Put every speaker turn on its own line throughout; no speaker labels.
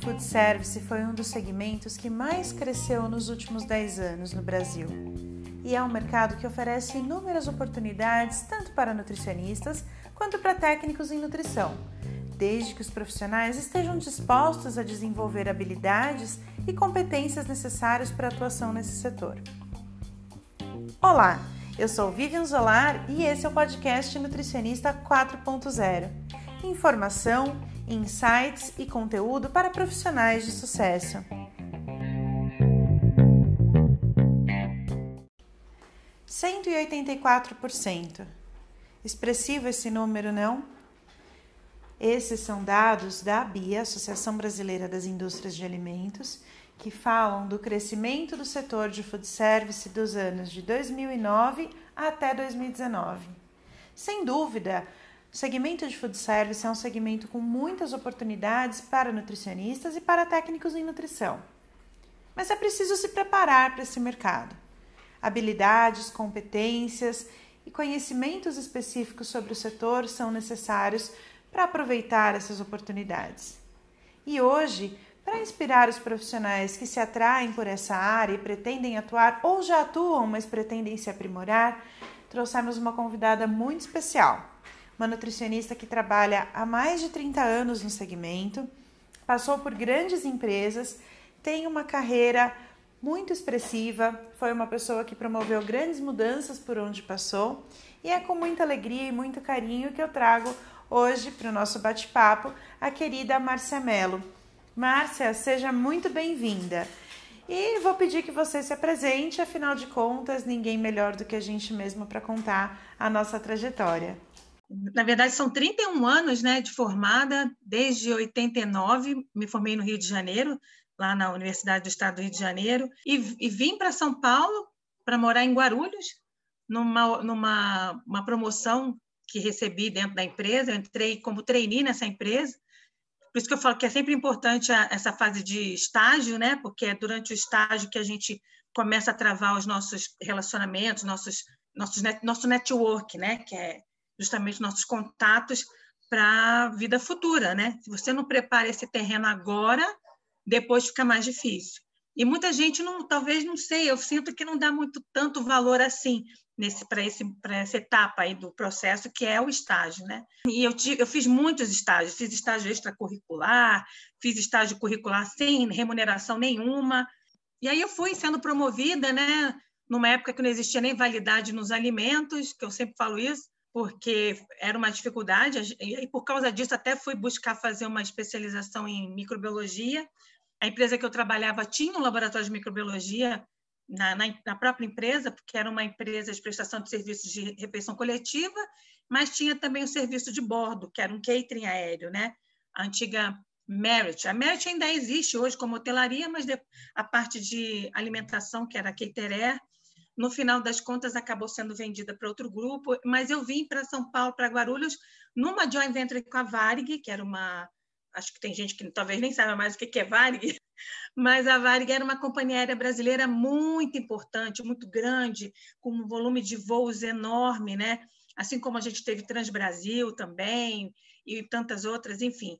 Food service foi um dos segmentos que mais cresceu nos últimos 10 anos no Brasil. E é um mercado que oferece inúmeras oportunidades tanto para nutricionistas quanto para técnicos em nutrição, desde que os profissionais estejam dispostos a desenvolver habilidades e competências necessárias para a atuação nesse setor. Olá, eu sou Vivian Zolar e esse é o podcast Nutricionista 4.0. Informação, insights e conteúdo para profissionais de sucesso. Cento e oitenta e quatro por cento. Expressivo esse número, não? Esses são dados da ABIA, Associação Brasileira das Indústrias de Alimentos, que falam do crescimento do setor de food service dos anos de 2009 até 2019. Sem dúvida, o segmento de food service é um segmento com muitas oportunidades para nutricionistas e para técnicos em nutrição. Mas é preciso se preparar para esse mercado. Habilidades, competências e conhecimentos específicos sobre o setor são necessários para aproveitar essas oportunidades. E hoje, para inspirar os profissionais que se atraem por essa área e pretendem atuar ou já atuam, mas pretendem se aprimorar, trouxemos uma convidada muito especial, uma nutricionista que trabalha há mais de 30 anos no segmento, passou por grandes empresas, tem uma carreira muito expressiva, foi uma pessoa que promoveu grandes mudanças por onde passou e é com muita alegria e muito carinho que eu trago hoje para o nosso bate-papo a querida Marcia Mello Márcia, seja muito bem-vinda. E vou pedir que você se apresente, afinal de contas, ninguém melhor do que a gente mesmo para contar a nossa trajetória.
Na verdade, são 31 anos né, de formada, desde 89, me formei no Rio de Janeiro, lá na Universidade do Estado do Rio de Janeiro, e, e vim para São Paulo para morar em Guarulhos, numa, numa uma promoção que recebi dentro da empresa. Eu entrei como trainee nessa empresa, por isso que eu falo que é sempre importante essa fase de estágio, né? Porque é durante o estágio que a gente começa a travar os nossos relacionamentos, nossos, nossos net, nosso network, né? Que é justamente nossos contatos para a vida futura, né? Se você não prepara esse terreno agora, depois fica mais difícil. E muita gente não, talvez não sei, eu sinto que não dá muito tanto valor assim nesse para esse para essa etapa aí do processo que é o estágio, né? E eu eu fiz muitos estágios, fiz estágio extracurricular, fiz estágio curricular sem remuneração nenhuma. E aí eu fui sendo promovida, né? Numa época que não existia nem validade nos alimentos, que eu sempre falo isso, porque era uma dificuldade, e por causa disso até fui buscar fazer uma especialização em microbiologia. A empresa que eu trabalhava tinha um laboratório de microbiologia na, na, na, própria empresa, porque era uma empresa de prestação de serviços de refeição coletiva, mas tinha também o serviço de bordo, que era um catering aéreo, né? A antiga Merit. A Merit ainda existe hoje como hotelaria, mas a parte de alimentação, que era a Caterer, no final das contas acabou sendo vendida para outro grupo, mas eu vim para São Paulo, para Guarulhos, numa joint venture com a Varig, que era uma acho que tem gente que talvez nem saiba mais o que é Varig, mas a Varig era uma companhia aérea brasileira muito importante, muito grande, com um volume de voos enorme, né? Assim como a gente teve Transbrasil também e tantas outras, enfim.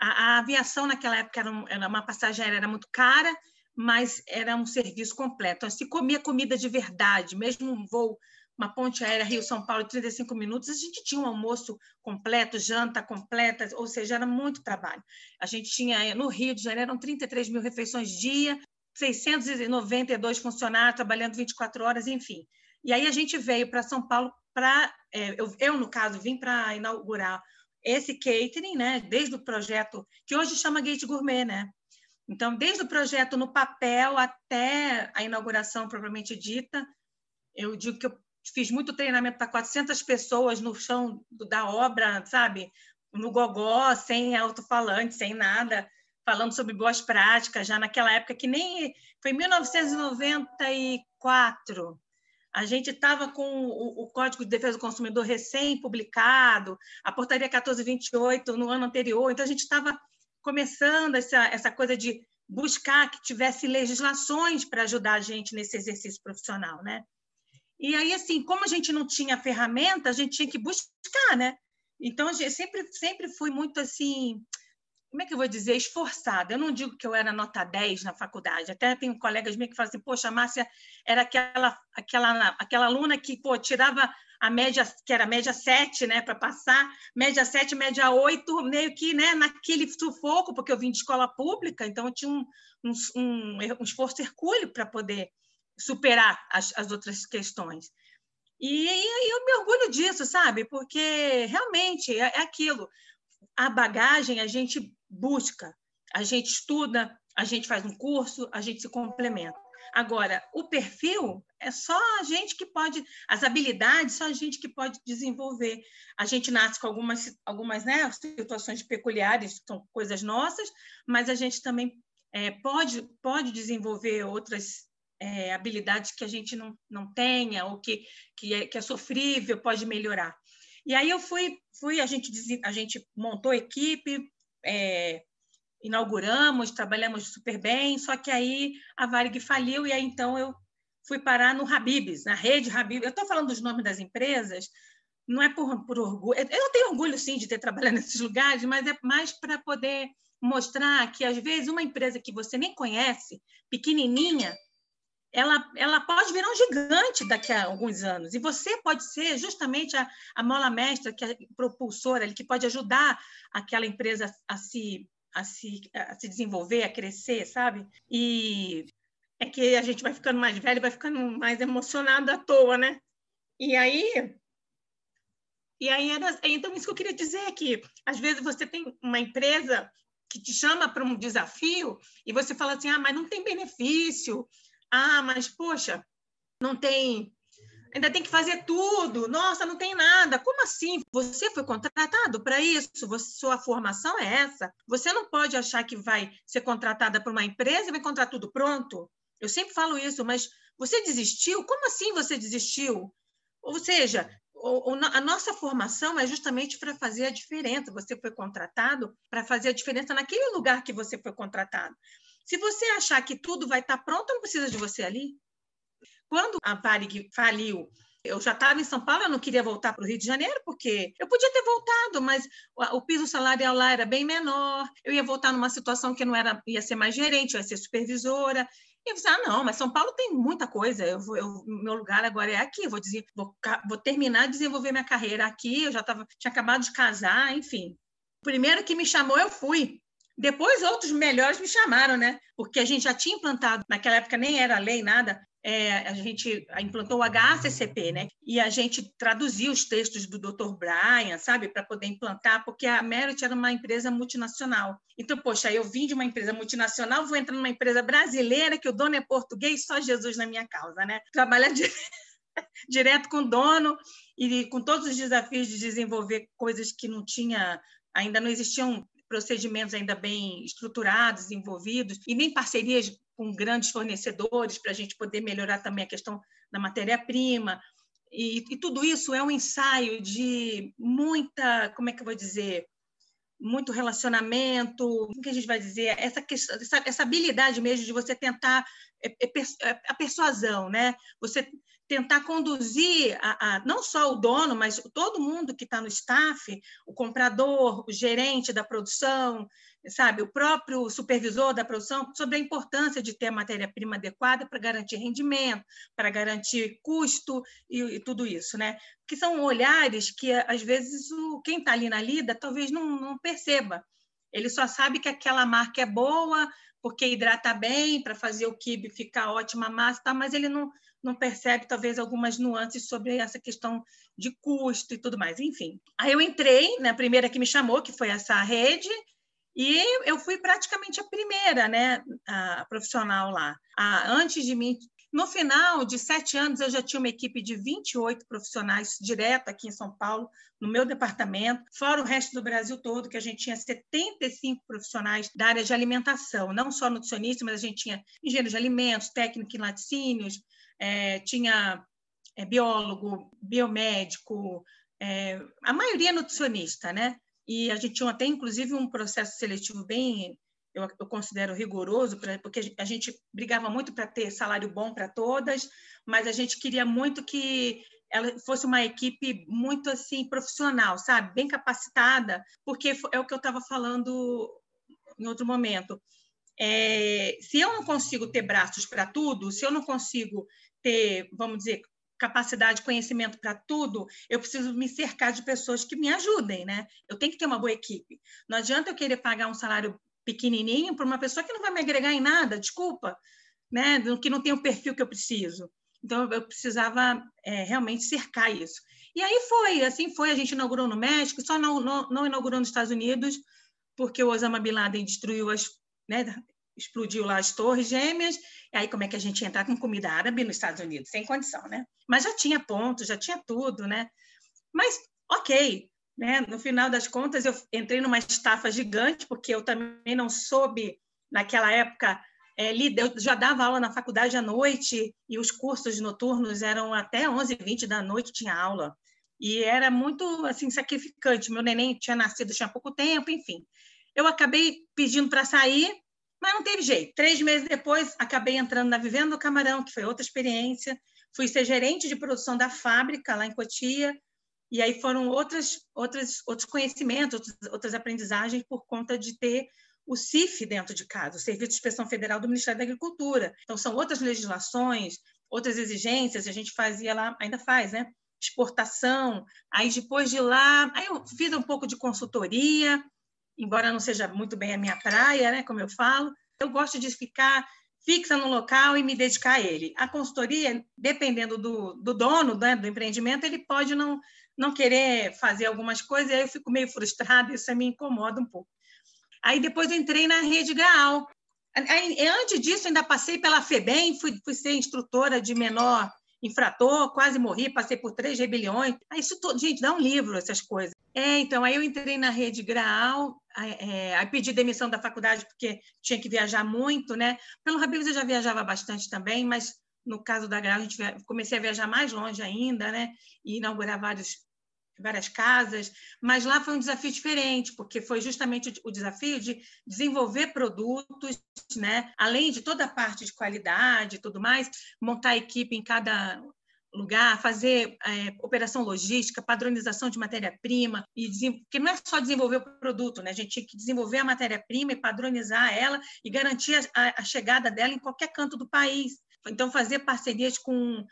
A, a aviação naquela época era, um, era, uma passagem aérea era muito cara, mas era um serviço completo. Então, se comia comida de verdade, mesmo um voo uma ponte aérea Rio-São Paulo, 35 minutos, a gente tinha um almoço completo, janta completa, ou seja, era muito trabalho. A gente tinha, no Rio de Janeiro, eram 33 mil refeições dia, 692 funcionários trabalhando 24 horas, enfim. E aí a gente veio para São Paulo para, é, eu, eu, no caso, vim para inaugurar esse catering, né, desde o projeto, que hoje chama Gate Gourmet, né? Então, desde o projeto no papel até a inauguração propriamente dita, eu digo que eu fiz muito treinamento para 400 pessoas no chão da obra, sabe? No gogó, sem alto-falante, sem nada, falando sobre boas práticas, já naquela época que nem foi 1994. A gente estava com o, Código de Defesa do Consumidor recém-publicado, a Portaria 1428 no ano anterior, então a gente estava começando essa, essa coisa de buscar que tivesse legislações para ajudar a gente nesse exercício profissional, né? E aí, assim, como a gente não tinha ferramenta, a gente tinha que buscar, né? Então, sempre, sempre fui muito assim, como é que eu vou dizer, esforçada. Eu não digo que eu era nota 10 na faculdade. Até tenho colegas meus que falam assim, poxa, a Márcia era aquela, aquela, aquela aluna que pô, tirava a média, que era média 7, né, para passar, média 7, média 8, meio que né, naquele sufoco, porque eu vim de escola pública, então eu tinha um, um, um, um esforço hercúleo para poder superar as, as outras questões. E, e eu me orgulho disso, sabe? Porque realmente é, é aquilo. A bagagem a gente busca, a gente estuda, a gente faz um curso, a gente se complementa. Agora, o perfil é só a gente que pode, as habilidades só a gente que pode desenvolver. A gente nasce com algumas, algumas né, situações peculiares, são coisas nossas, mas a gente também é, pode, pode desenvolver outras é, habilidades que a gente não, não tenha, ou que, que, é, que é sofrível, pode melhorar. E aí eu fui, fui a, gente, a gente montou equipe, é, inauguramos, trabalhamos super bem, só que aí a Varig faliu e aí então eu fui parar no Habibs, na rede Habibs. Eu estou falando dos nomes das empresas, não é por, por orgulho. Eu tenho orgulho, sim, de ter trabalhado nesses lugares, mas é mais para poder mostrar que, às vezes, uma empresa que você nem conhece, pequenininha, ela, ela pode virar um gigante daqui a alguns anos. E você pode ser justamente a, a mola mestra, que é propulsora, que pode ajudar aquela empresa a se a se, a se desenvolver, a crescer, sabe? E é que a gente vai ficando mais velho, vai ficando mais emocionado à toa, né? E aí, e aí era, então isso que eu queria dizer é que às vezes você tem uma empresa que te chama para um desafio e você fala assim, ah, mas não tem benefício, ah, mas poxa, não tem ainda tem que fazer tudo. Nossa, não tem nada. Como assim? Você foi contratado para isso? Você, sua formação é essa. Você não pode achar que vai ser contratada por uma empresa e vai encontrar tudo pronto. Eu sempre falo isso, mas você desistiu? Como assim você desistiu? Ou seja, a nossa formação é justamente para fazer a diferença. Você foi contratado para fazer a diferença naquele lugar que você foi contratado. Se você achar que tudo vai estar pronto, não precisa de você ali. Quando a Varig faliu, eu já estava em São Paulo, eu não queria voltar para o Rio de Janeiro, porque eu podia ter voltado, mas o, piso salarial lá era bem menor, eu ia voltar numa situação que não era, ia ser mais gerente, ia ser supervisora. E eu disse, ah, não, mas São Paulo tem muita coisa, eu vou, eu, meu lugar agora é aqui, vou, dizer, vou, vou terminar de desenvolver minha carreira aqui, eu já tava, tinha acabado de casar, enfim. O primeiro que me chamou, eu fui. Depois outros melhores me chamaram, né? Porque a gente já tinha implantado, naquela época nem era lei, nada, é, a gente implantou o HACCP, né? E a gente traduziu os textos do Dr. Brian, sabe, para poder implantar, porque a Merit era uma empresa multinacional. Então, poxa, eu vim de uma empresa multinacional, vou entrar numa empresa brasileira que o dono é português, só Jesus na minha causa, né? Trabalhar de... direto com o dono e com todos os desafios de desenvolver coisas que não tinha, ainda não existiam procedimentos ainda bem estruturados, desenvolvidos, e nem parcerias com grandes fornecedores para a gente poder melhorar também a questão da matéria-prima. E, e, tudo isso é um ensaio de muita, como é que eu vou dizer, muito relacionamento, o que a gente vai dizer, essa, questão, essa, essa habilidade mesmo de você tentar é, é, é, a persuasão, né? Você tentar conduzir a, a, não só o dono, mas todo mundo que está no staff, o comprador, o gerente da produção, sabe, o próprio supervisor da produção, sobre a importância de ter a matéria-prima adequada para garantir rendimento, para garantir custo e, e, tudo isso, né? Que são olhares que, às vezes, o, quem está ali na lida talvez não, não perceba. Ele só sabe que aquela marca é boa, porque hidrata bem, para fazer o quibe ficar ótima massa, tá? mas ele não, não percebe, talvez, algumas nuances sobre essa questão de custo e tudo mais. Enfim, aí eu entrei na primeira que me chamou, que foi essa rede, e eu fui praticamente a primeira, né, a profissional lá. A, antes de mim, no final de sete anos, eu já tinha uma equipe de 28 profissionais direto aqui em São Paulo, no meu departamento, fora o resto do Brasil todo, que a gente tinha 75 profissionais da área de alimentação, não só nutricionista, mas a gente tinha engenheiro de alimentos, técnico em laticínios, é, tinha é, biólogo, biomédico, é, a maioria nutricionista, né? e a gente tinha até, inclusive, um processo seletivo bem, eu, eu considero rigoroso, pra, porque a gente brigava muito para ter salário bom para todas, mas a gente queria muito que ela fosse uma equipe muito assim profissional, sabe, bem capacitada, porque é o que eu estava falando em outro momento. É, se eu não consigo ter braços para tudo, se eu não consigo ter, vamos dizer, capacidade, conhecimento para tudo, eu preciso me cercar de pessoas que me ajudem, né? Eu tenho que ter uma boa equipe. Não adianta eu querer pagar um salário pequenininho para uma pessoa que não vai me agregar em nada, desculpa, né? Que não tem o perfil que eu preciso. Então, eu precisava é, realmente cercar isso. E aí foi, assim foi. A gente inaugurou no México, só não, não, não inaugurou nos Estados Unidos, porque o Osama Bin Laden destruiu as, né, explodiu lá as torres gêmeas, e aí como é que a gente ia entrar com comida árabe nos Estados Unidos? Sem condição, né? Mas já tinha ponto, já tinha tudo, né? Mas, ok, né? No final das contas, eu entrei numa estafa gigante, porque eu também não soube, naquela época, é, eu já dava aula na faculdade à noite, e os cursos noturnos eram até 11, 20 da noite, tinha aula. E era muito, assim, sacrificante. Meu neném tinha nascido tinha pouco tempo, enfim. Eu acabei pedindo para sair, mas não teve jeito. Três meses depois, acabei entrando na Vivenda do Camarão, que foi outra experiência. Fui ser gerente de produção da fábrica lá em Cotia. E aí foram outras, outras, outros conhecimentos, outras, outras aprendizagens por conta de ter o CIF dentro de casa, o Serviço de Inspeção Federal do Ministério da Agricultura. Então, são outras legislações, outras exigências, a gente fazia lá, ainda faz, né? Exportação. Aí, depois de lá, aí eu fiz um pouco de consultoria, embora não seja muito bem a minha praia, né, como eu falo, eu gosto de ficar fixa no local e me dedicar a ele. A consultoria, dependendo do, do dono né, do empreendimento, ele pode não, não querer fazer algumas coisas, e aí eu fico meio frustrada, isso me incomoda um pouco. Aí depois entrei na Rede Graal. Aí, antes disso, ainda passei pela FEBEM, fui, fui ser instrutora de menor infrator, quase morri, passei por três rebeliões. Aí isso gente, dá um livro essas coisas. É, então, aí eu entrei na rede Graal, é, aí pedi demissão da faculdade porque tinha que viajar muito, né? Pelo Habibs eu já viajava bastante também, mas no caso da Graal, a gente comecei a viajar mais longe ainda, né? E inaugurar vários várias casas, mas lá foi um desafio diferente, porque foi justamente o desafio de desenvolver produtos, né? além de toda a parte de qualidade e tudo mais, montar a equipe em cada lugar, fazer é, operação logística, padronização de matéria-prima, e porque não é só desenvolver o produto, né? a gente tinha que desenvolver a matéria-prima e padronizar ela e garantir a, a chegada dela em qualquer canto do país. Então, fazer parcerias com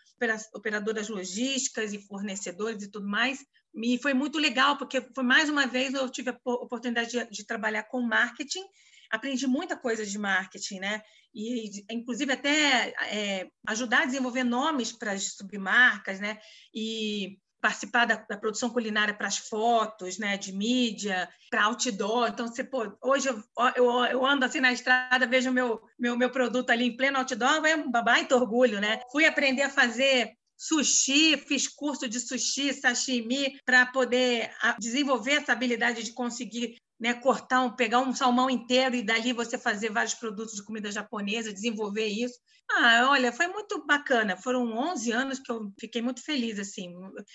operadoras logísticas e fornecedores e tudo mais e foi muito legal, porque foi mais uma vez eu tive a oportunidade de, de trabalhar com marketing, aprendi muita coisa de marketing, né? E, inclusive, até é, ajudar a desenvolver nomes para as submarcas, né? E participar da, da produção culinária para as fotos, né? De mídia, para outdoor. Então, você, pô, hoje eu, eu, eu, ando assim na estrada, vejo meu, meu, meu produto ali em pleno outdoor, vai um babaito orgulho, né? Fui aprender a fazer sushi, fiz curso de sushi, sashimi, para poder desenvolver essa habilidade de conseguir né, cortar, um, pegar um salmão inteiro e dali você fazer vários produtos de comida japonesa, desenvolver isso. Ah, olha, foi muito bacana. Foram 11 anos que eu fiquei muito feliz assim.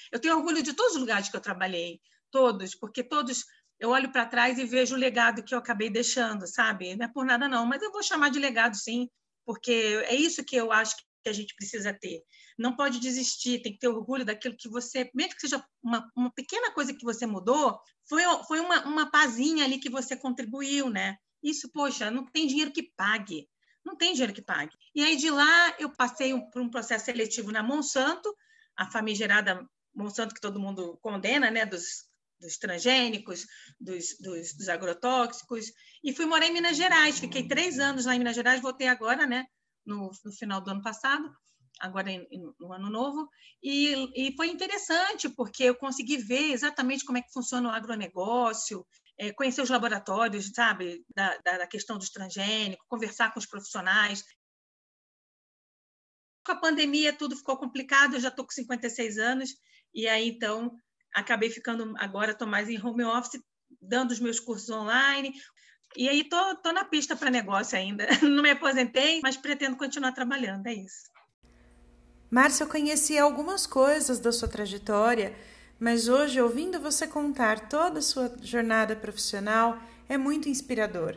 Eu tenho orgulho de todos os lugares que eu trabalhei, todos, porque todos eu olho para trás e vejo o legado que eu acabei deixando, sabe? Não é por nada não, mas eu vou chamar de legado sim, porque é isso que eu acho que a gente precisa ter. Não pode desistir, tem que ter orgulho daquilo que você, mesmo que seja uma, uma pequena coisa que você mudou, foi, foi uma, uma pazinha ali que você contribuiu, né? Isso, poxa, não tem dinheiro que pague. Não tem dinheiro que pague. E aí de lá eu passei por um processo seletivo na Monsanto, a famigerada Monsanto que todo mundo condena, né? Dos, dos transgênicos, dos, dos, dos, agrotóxicos, e fui morar em Minas Gerais. Fiquei três anos lá em Minas Gerais, voltei agora, né? No, no final do ano passado, agora no ano novo, e, e, foi interessante, porque eu consegui ver exatamente como é que funciona o agronegócio, é, conhecer os laboratórios, sabe, da, da, da questão dos transgênicos, conversar com os profissionais. Com a pandemia, tudo ficou complicado, eu já estou com 56 anos, e aí, então, acabei ficando, agora estou mais em home office, dando os meus cursos online, e aí tô, tô na pista para negócio ainda. Não me aposentei, mas pretendo continuar trabalhando, é isso.
Márcia, eu conheci algumas coisas da sua trajetória, mas hoje, ouvindo você contar toda a sua jornada profissional, é muito inspirador.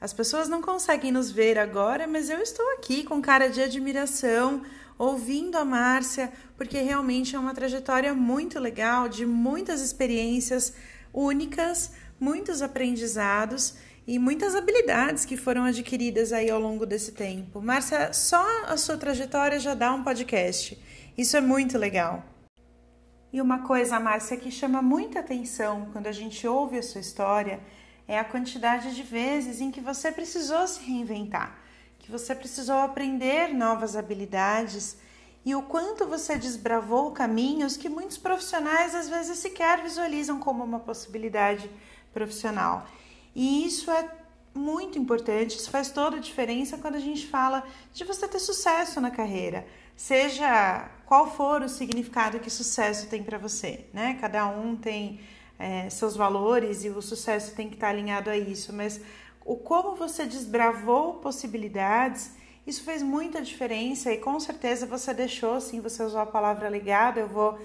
As pessoas não conseguem nos ver agora, mas eu estou aqui com cara de admiração, ouvindo a Márcia, porque realmente é uma trajetória muito legal, de muitas experiências únicas, muitos aprendizados e muitas habilidades que foram adquiridas aí ao longo desse tempo. Márcia, só a sua trajetória já dá um podcast. Isso é muito legal. E uma coisa, Márcia, que chama muita atenção quando a gente ouve a sua história é a quantidade de vezes em que você precisou se reinventar, que você precisou aprender novas habilidades e o quanto você desbravou caminhos que muitos profissionais às vezes sequer visualizam como uma possibilidade profissional. E isso é muito importante, isso faz toda a diferença quando a gente fala de você ter sucesso na carreira, seja qual for o significado que sucesso tem para você, né? Cada um tem é, seus valores e o sucesso tem que estar alinhado a isso, mas o como você desbravou possibilidades, isso fez muita diferença e com certeza você deixou, sim, você usou a palavra legado, eu vou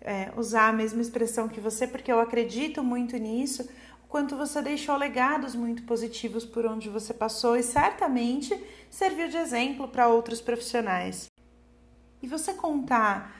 é, usar a mesma expressão que você, porque eu acredito muito nisso quanto você deixou legados muito positivos por onde você passou e certamente serviu de exemplo para outros profissionais. E você contar,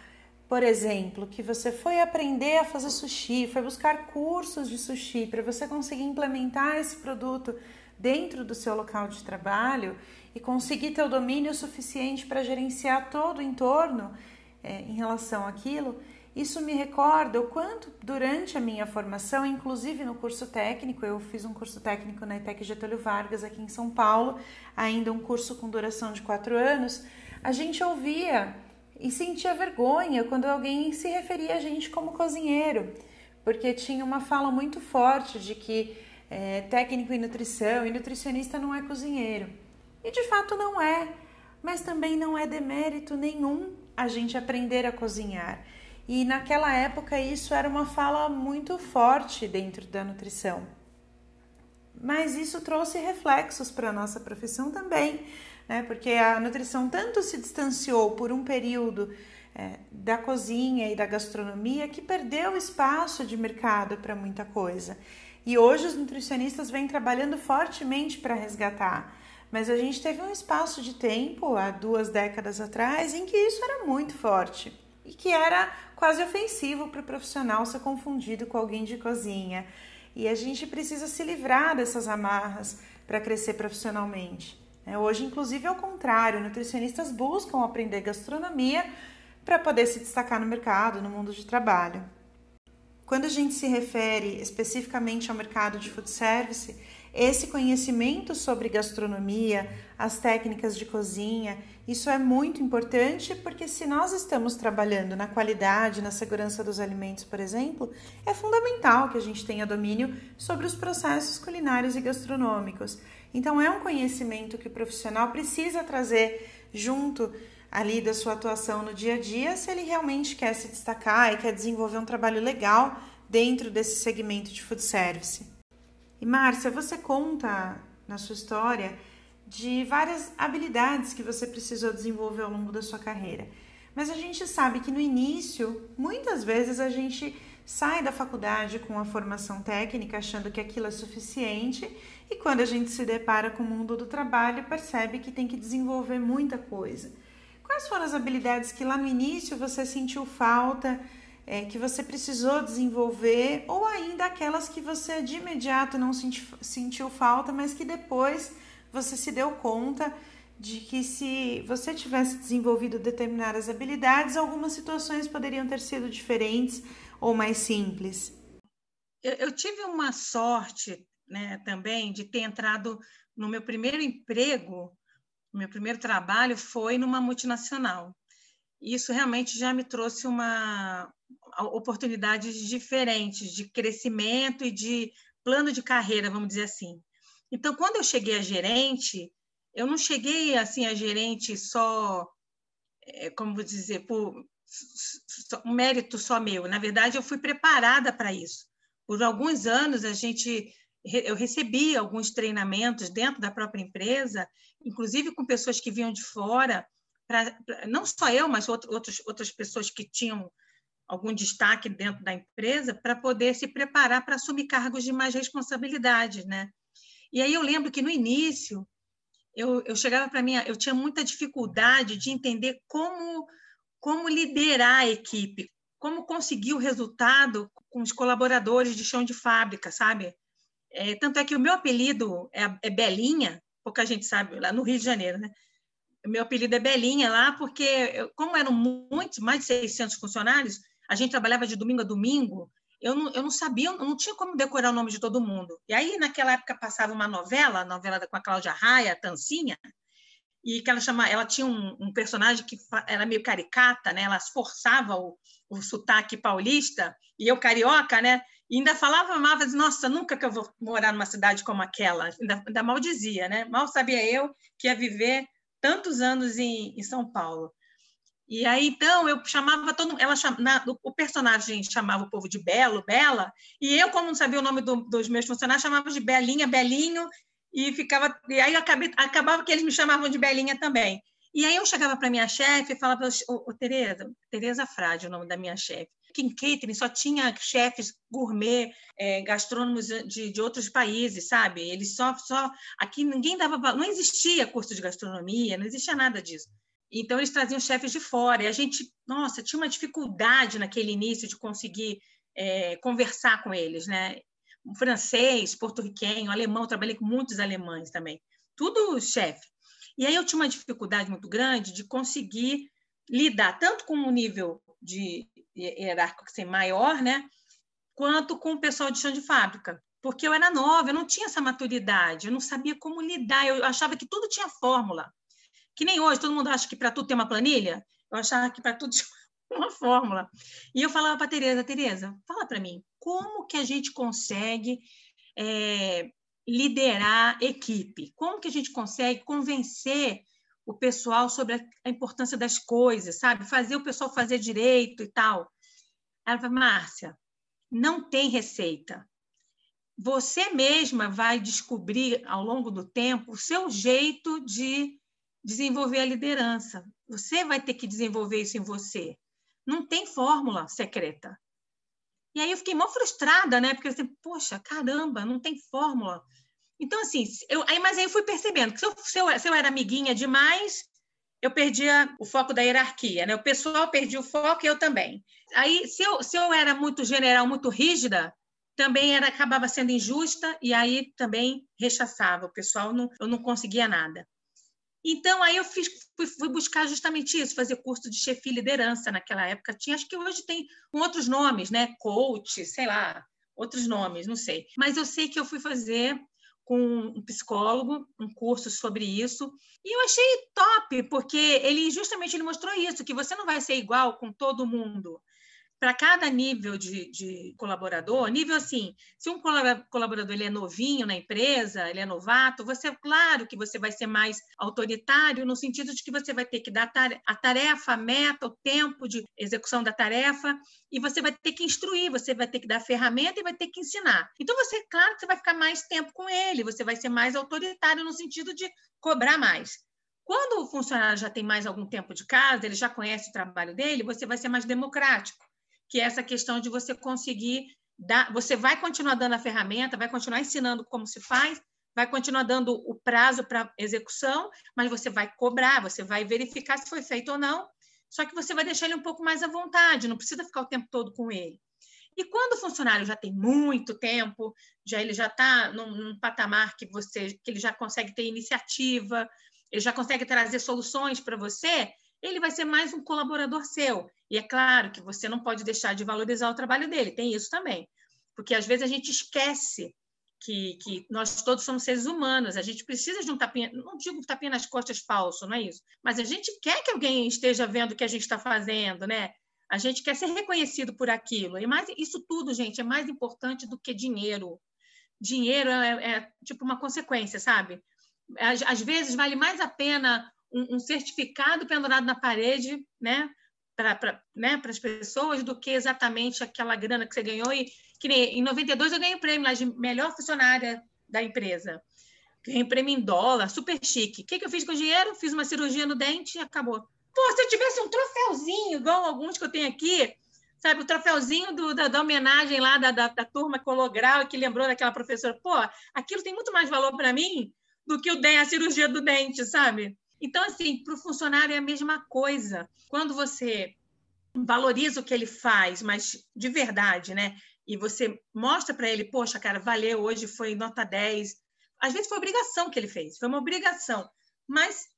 por exemplo, que você foi aprender a fazer sushi, foi buscar cursos de sushi para você conseguir implementar esse produto dentro do seu local de trabalho e conseguir ter o domínio suficiente para gerenciar todo o entorno é, em relação àquilo isso me recorda o quanto, durante a minha formação, inclusive no curso técnico, eu fiz um curso técnico na ETEC Getúlio Vargas, aqui em São Paulo, ainda um curso com duração de quatro anos, a gente ouvia e sentia vergonha quando alguém se referia a gente como cozinheiro, porque tinha uma fala muito forte de que é, técnico em nutrição e nutricionista não é cozinheiro. E de fato não é, mas também não é demérito nenhum a gente aprender a cozinhar. E naquela época isso era uma fala muito forte dentro da nutrição. Mas isso trouxe reflexos para a nossa profissão também, né? porque a nutrição tanto se distanciou por um período é, da cozinha e da gastronomia que perdeu espaço de mercado para muita coisa. E hoje os nutricionistas vêm trabalhando fortemente para resgatar. Mas a gente teve um espaço de tempo, há duas décadas atrás, em que isso era muito forte e que era quase ofensivo para o profissional ser confundido com alguém de cozinha. E a gente precisa se livrar dessas amarras para crescer profissionalmente. Né? Hoje, inclusive, é o contrário: nutricionistas buscam aprender gastronomia para poder se destacar no mercado, no mundo de trabalho. Quando a gente se refere especificamente ao mercado de food service, esse conhecimento sobre gastronomia, as técnicas de cozinha, isso é muito importante porque se nós estamos trabalhando na qualidade, na segurança dos alimentos, por exemplo, é fundamental que a gente tenha domínio sobre os processos culinários e gastronômicos. Então é um conhecimento que o profissional precisa trazer junto ali da sua atuação no dia a dia, se ele realmente quer se destacar e quer desenvolver um trabalho legal dentro desse segmento de food service. E Márcia, você conta na sua história de várias habilidades que você precisou desenvolver ao longo da sua carreira. Mas a gente sabe que no início, muitas vezes a gente sai da faculdade com a formação técnica achando que aquilo é suficiente e quando a gente se depara com o mundo do trabalho, percebe que tem que desenvolver muita coisa. Quais foram as habilidades que lá no início você sentiu falta é, que você precisou desenvolver, ou ainda aquelas que você de imediato não senti, sentiu falta, mas que depois você se deu conta de que se você tivesse desenvolvido determinadas habilidades, algumas situações poderiam ter sido diferentes ou mais simples.
Eu, eu tive uma sorte né, também de ter entrado no meu primeiro emprego, meu primeiro trabalho foi numa multinacional. Isso realmente já me trouxe uma, oportunidades diferentes de crescimento e de plano de carreira, vamos dizer assim. Então, quando eu cheguei a gerente, eu não cheguei assim a gerente só, é, como vou dizer, por um mérito só meu. Na verdade, eu fui preparada para isso. Por alguns anos, a gente eu recebi alguns treinamentos dentro da própria empresa, inclusive com pessoas que vinham de fora, pra, pra não só eu, mas outros, outras pessoas que tinham algum destaque dentro da empresa para poder se preparar para assumir cargos de mais responsabilidade, né? E aí eu lembro que no início eu, eu chegava para mim, eu tinha muita dificuldade de entender como, como liderar a equipe, como conseguir o resultado com os colaboradores de chão de fábrica, sabe? É, tanto é que o meu apelido é, é Belinha, pouca gente sabe, lá no Rio de Janeiro, né? Meu apelido é Belinha lá, porque eu, como eram muitos, mais de 600 funcionários, a gente trabalhava de domingo a domingo, eu não, eu não sabia, eu não tinha como decorar o nome de todo mundo. E aí, naquela época, passava uma novela, novela com a Cláudia Raia, Tancinha, e que ela chama, ela tinha um, um, personagem que era meio caricata, né? Ela esforçava o, o sotaque paulista e eu carioca, né? E ainda falava mal, dizia, nossa, nunca que eu vou morar numa cidade como aquela. Ainda, ainda mal dizia, né? Mal sabia eu que ia viver tantos anos em, em São Paulo. E aí, então, eu chamava todo ela na, O personagem chamava o povo de Belo, Bela, e eu, como não sabia o nome do, dos meus funcionários, chamava de Belinha, Belinho, e ficava. E aí acabei, acabava que eles me chamavam de Belinha também. E aí eu chegava para minha chefe e falava, ô, ô Tereza, Tereza Frade, o nome da minha chefe, que em catering só tinha chefes gourmet, é, gastrônomos de, de outros países, sabe? Eles só, só. Aqui ninguém dava. Não existia curso de gastronomia, não existia nada disso. Então, eles traziam chefes de fora. E a gente, nossa, tinha uma dificuldade naquele início de conseguir é, conversar com eles, né? O francês, porto-riquenho, alemão, trabalhei com muitos alemães também. Tudo chefe. E aí eu tinha uma dificuldade muito grande de conseguir lidar tanto com o nível de hierárquico assim, maior, né? Quanto com o pessoal de chão de fábrica. Porque eu era nova, eu não tinha essa maturidade, eu não sabia como lidar, eu achava que tudo tinha fórmula. Que nem hoje, todo mundo acha que para tudo tem uma planilha. Eu achava que para tudo tinha uma fórmula. E eu falava para a Tereza, Tereza, fala para mim, como que a gente consegue é, liderar equipe? Como que a gente consegue convencer o pessoal sobre a importância das coisas, sabe? Fazer o pessoal fazer direito e tal. Ela falou, Márcia, não tem receita. Você mesma vai descobrir ao longo do tempo o seu jeito de desenvolver a liderança. Você vai ter que desenvolver isso em você. Não tem fórmula secreta. E aí eu fiquei mó frustrada, né? Porque eu assim, poxa, caramba, não tem fórmula. Então, assim, eu, aí, mas aí eu fui percebendo que se eu, se eu, se eu era amiguinha demais, eu perdia o foco da hierarquia, né? O pessoal perdia o foco e eu também. Aí, se eu, se eu era muito general, muito rígida, também era, acabava sendo injusta e aí também rechaçava. O pessoal, não, eu não conseguia nada. Então, aí eu fiz, fui, fui, buscar justamente isso, fazer curso de chefia e liderança naquela época. Tinha, acho que hoje tem outros nomes, né? Coach, sei lá, outros nomes, não sei. Mas eu sei que eu fui fazer com um psicólogo um curso sobre isso. E eu achei top porque ele justamente ele mostrou isso que você não vai ser igual com todo mundo para cada nível de, de, colaborador, nível assim, se um colaborador ele é novinho na empresa, ele é novato, você, claro que você vai ser mais autoritário no sentido de que você vai ter que dar a tarefa, a meta, o tempo de execução da tarefa, e você vai ter que instruir, você vai ter que dar ferramenta e vai ter que ensinar. Então, você, claro que você vai ficar mais tempo com ele, você vai ser mais autoritário no sentido de cobrar mais. Quando o funcionário já tem mais algum tempo de casa, ele já conhece o trabalho dele, você vai ser mais democrático que é essa questão de você conseguir dar, você vai continuar dando a ferramenta, vai continuar ensinando como se faz, vai continuar dando o prazo para execução, mas você vai cobrar, você vai verificar se foi feito ou não, só que você vai deixar ele um pouco mais à vontade, não precisa ficar o tempo todo com ele. E quando o funcionário já tem muito tempo, já ele já está num, num, patamar que você que ele já consegue ter iniciativa, ele já consegue trazer soluções para você, ele vai ser mais um colaborador seu. E é claro que você não pode deixar de valorizar o trabalho dele, tem isso também. Porque às vezes a gente esquece que, que nós todos somos seres humanos, a gente precisa de um tapinha, não digo tapinha nas costas falso, não é isso, mas a gente quer que alguém esteja vendo o que a gente está fazendo, né? A gente quer ser reconhecido por aquilo. E mais, isso tudo, gente, é mais importante do que dinheiro. Dinheiro é, é tipo uma consequência, sabe? Às, às vezes vale mais a pena um, um certificado pendurado na parede, né? Para né, as pessoas, do que exatamente aquela grana que você ganhou. E que nem, em 92 eu ganhei o prêmio lá de melhor funcionária da empresa. Ganhei prêmio em dólar, super chique. O que, que eu fiz com o dinheiro? Fiz uma cirurgia no dente e acabou. Pô, se eu tivesse um troféuzinho, igual alguns que eu tenho aqui, sabe, o troféuzinho do, da, da, homenagem lá da, da, da turma cologral que lembrou daquela professora, pô, aquilo tem muito mais valor para mim do que o a cirurgia do dente, sabe? Então, assim, para o funcionário é a mesma coisa. Quando você valoriza o que ele faz, mas de verdade, né? E você mostra para ele, poxa, cara, valeu, hoje foi nota 10. Às vezes foi obrigação que ele fez, foi uma obrigação. Mas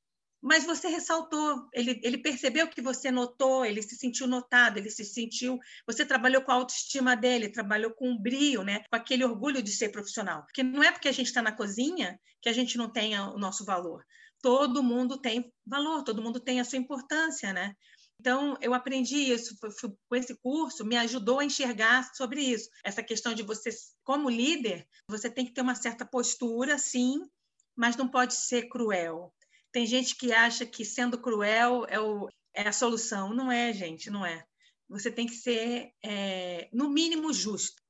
mas você ressaltou, ele, ele percebeu que você notou, ele se sentiu notado, ele se sentiu, você trabalhou com a autoestima dele, trabalhou com o brio, né? com aquele orgulho de ser profissional. Porque não é porque a gente está na cozinha que a gente não tenha o nosso valor. Todo mundo tem valor, todo mundo tem a sua importância, né? Então, eu aprendi isso com esse curso, me ajudou a enxergar sobre isso. Essa questão de você, como líder, você tem que ter uma certa postura, sim, mas não pode ser cruel. Tem gente que acha que sendo cruel é, o, é a solução. Não é, gente, não é. Você tem que ser, é, no mínimo, justo.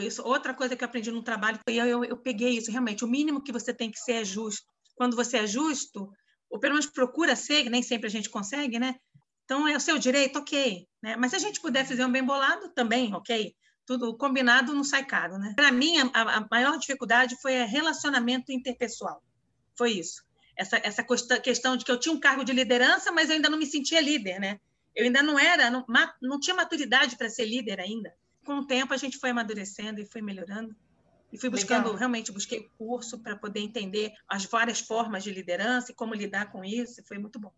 Isso, outra coisa que eu aprendi no trabalho, eu, eu, eu peguei isso, realmente. O mínimo que você tem que ser é justo. Quando você é justo, ou pelo menos procura ser, nem sempre a gente consegue, né? Então, é o seu direito, ok. Né? Mas se a gente puder fazer um bem bolado, também, ok. Tudo combinado não sai caro, né? Para mim, a, a, maior dificuldade foi o relacionamento interpessoal. Foi isso. Essa, essa questão de que eu tinha um cargo de liderança, mas eu ainda não me sentia líder, né? Eu ainda não era, não, não tinha maturidade para ser líder ainda. Com o tempo, a gente foi amadurecendo e foi melhorando. E fui buscando, Legal. realmente, busquei curso para poder entender as várias formas de liderança e como lidar com isso, e foi muito bom.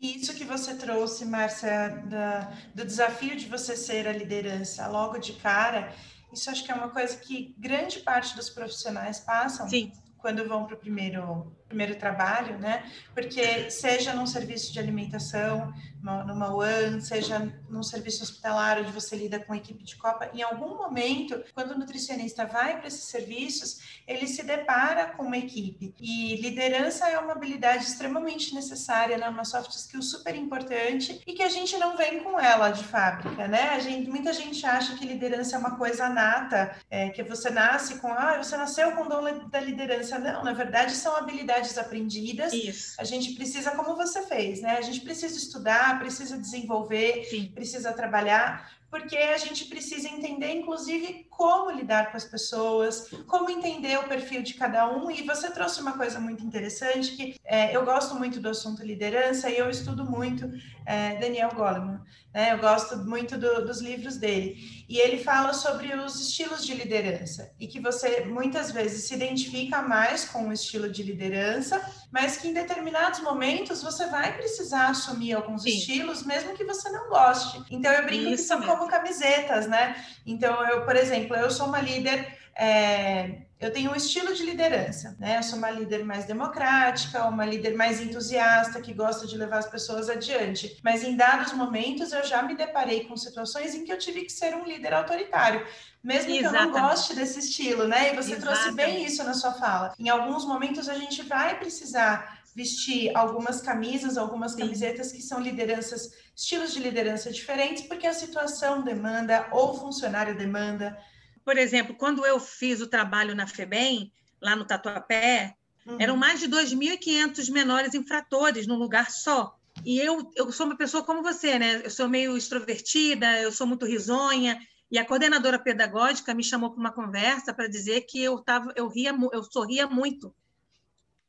Isso que você trouxe, Márcia, da, do desafio de você ser a liderança logo de cara, isso acho que é uma coisa que grande parte dos profissionais passam.
Sim.
Quando vão para o primeiro, primeiro trabalho, né? Porque seja num serviço de alimentação, numa UAN, seja num serviço hospitalar onde você lida com equipe de Copa, em algum momento, quando o nutricionista vai para esses serviços, ele se depara com uma equipe. E liderança é uma habilidade extremamente necessária, né? uma soft skill super importante e que a gente não vem com ela de fábrica, né? A gente, muita gente acha que liderança é uma coisa nata, é, que você nasce com, ah, você nasceu com o dom da liderança. Não, na verdade são habilidades aprendidas.
Isso.
A gente precisa, como você fez, né? A gente precisa estudar, precisa desenvolver,
Sim.
precisa trabalhar, porque a gente precisa entender, inclusive, como lidar com as pessoas, como entender o perfil de cada um. E você trouxe uma coisa muito interessante, que é, eu gosto muito do assunto liderança e eu estudo muito é, Daniel Goleman. Né? Eu gosto muito do, dos livros dele. E ele fala sobre os estilos de liderança e que você muitas vezes se identifica mais com o estilo de liderança, mas que em determinados momentos você vai precisar assumir alguns Sim. estilos, mesmo que você não goste. Então eu brinco Isso que são mesmo. como camisetas, né? Então eu, por exemplo, eu sou uma líder. É, eu tenho um estilo de liderança, né? Eu sou uma líder mais democrática, uma líder mais entusiasta, que gosta de levar as pessoas adiante. Mas em dados momentos eu já me deparei com situações em que eu tive que ser um líder autoritário, mesmo Exatamente. que eu não goste desse estilo, né? E você Exatamente. trouxe bem isso na sua fala. Em alguns momentos a gente vai precisar vestir algumas camisas, algumas camisetas que são lideranças, estilos de liderança diferentes, porque a situação demanda ou o funcionário demanda.
Por exemplo, quando eu fiz o trabalho na FEBEM, lá no Tatuapé, uhum. eram mais de 2.500 menores infratores num lugar só. E eu, eu sou uma pessoa como você, né? Eu sou meio extrovertida, eu sou muito risonha, e a coordenadora pedagógica me chamou para uma conversa para dizer que eu tava, eu ria, eu sorria muito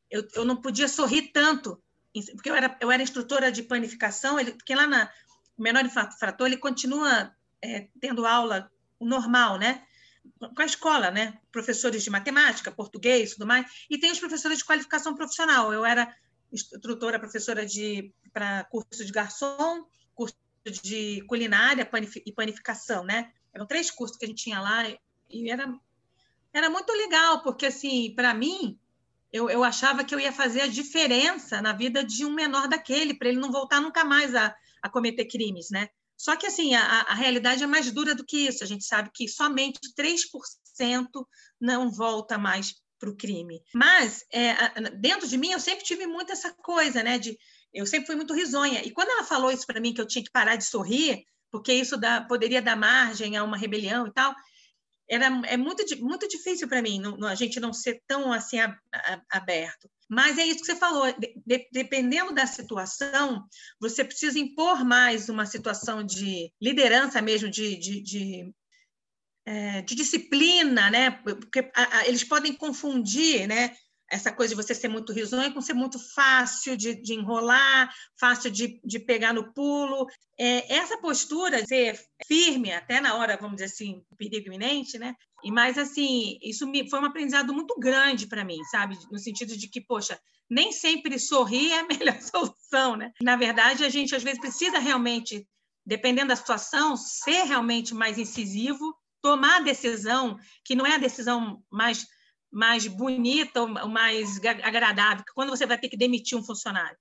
eu, eu não podia sorrir tanto, porque eu era, eu era instrutora de panificação, ele, porque lá na o menor infrator ele continua é, tendo aula normal, né? Com a escola, né? Professores de matemática, português, tudo mais, e tem os professores de qualificação profissional. Eu era instrutora, professora de para curso de garçom, curso de culinária e panificação, né? Eram três cursos que a gente tinha lá e era era muito legal, porque assim, para mim, eu, eu achava que eu ia fazer a diferença na vida de um menor daquele, para ele não voltar nunca mais a, a cometer crimes, né? Só que, assim, a, a realidade é mais dura do que isso. A gente sabe que somente 3% não volta mais para o crime. Mas, é, dentro de mim, eu sempre tive muito essa coisa, né? De, eu sempre fui muito risonha. E quando ela falou isso para mim, que eu tinha que parar de sorrir, porque isso dá, poderia dar margem a uma rebelião e tal, era, é muito, muito difícil para mim não, a gente não ser tão assim a, a, aberto. Mas é isso que você falou, de, dependendo da situação, você precisa impor mais uma situação de liderança mesmo, de, de, de, é, de disciplina, né? porque a, eles podem confundir né? Essa coisa de você ser muito risonho ser muito fácil de, de enrolar, fácil de, de pegar no pulo. É, essa postura, ser firme, até na hora, vamos dizer assim, perigo iminente, né? E mais assim, isso me, foi um aprendizado muito grande para mim, sabe? No sentido de que, poxa, nem sempre sorrir é a melhor solução, né? Na verdade, a gente às vezes precisa realmente, dependendo da situação, ser realmente mais incisivo, tomar a decisão que não é a decisão mais mais bonita ou mais agradável, quando você vai ter que demitir um funcionário.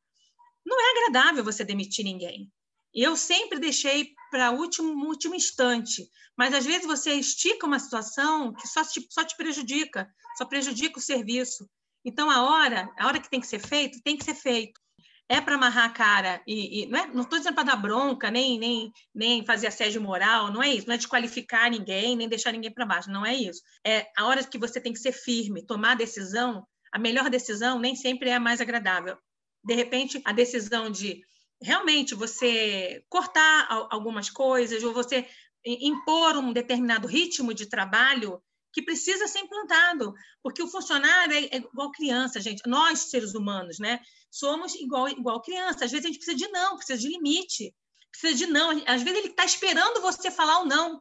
Não é agradável você demitir ninguém. Eu sempre deixei para o último, último instante, mas às vezes você estica uma situação que só te, só te prejudica, só prejudica o serviço. Então, a hora, a hora que tem que ser feito, tem que ser feito é para amarrar a cara e, e não estou é, dizendo para dar bronca nem nem nem fazer assédio moral não é isso não é desqualificar ninguém nem deixar ninguém para baixo não é isso. É a hora que você tem que ser firme tomar a decisão a melhor decisão nem sempre é a mais agradável. De repente a decisão de realmente você cortar algumas coisas ou você impor um determinado ritmo de trabalho que precisa ser implantado, porque o funcionário é, é, igual criança, gente. Nós, seres humanos, né, somos igual, igual criança. Às vezes a gente precisa de não, precisa de limite, precisa de não. Às vezes ele está esperando você falar o não.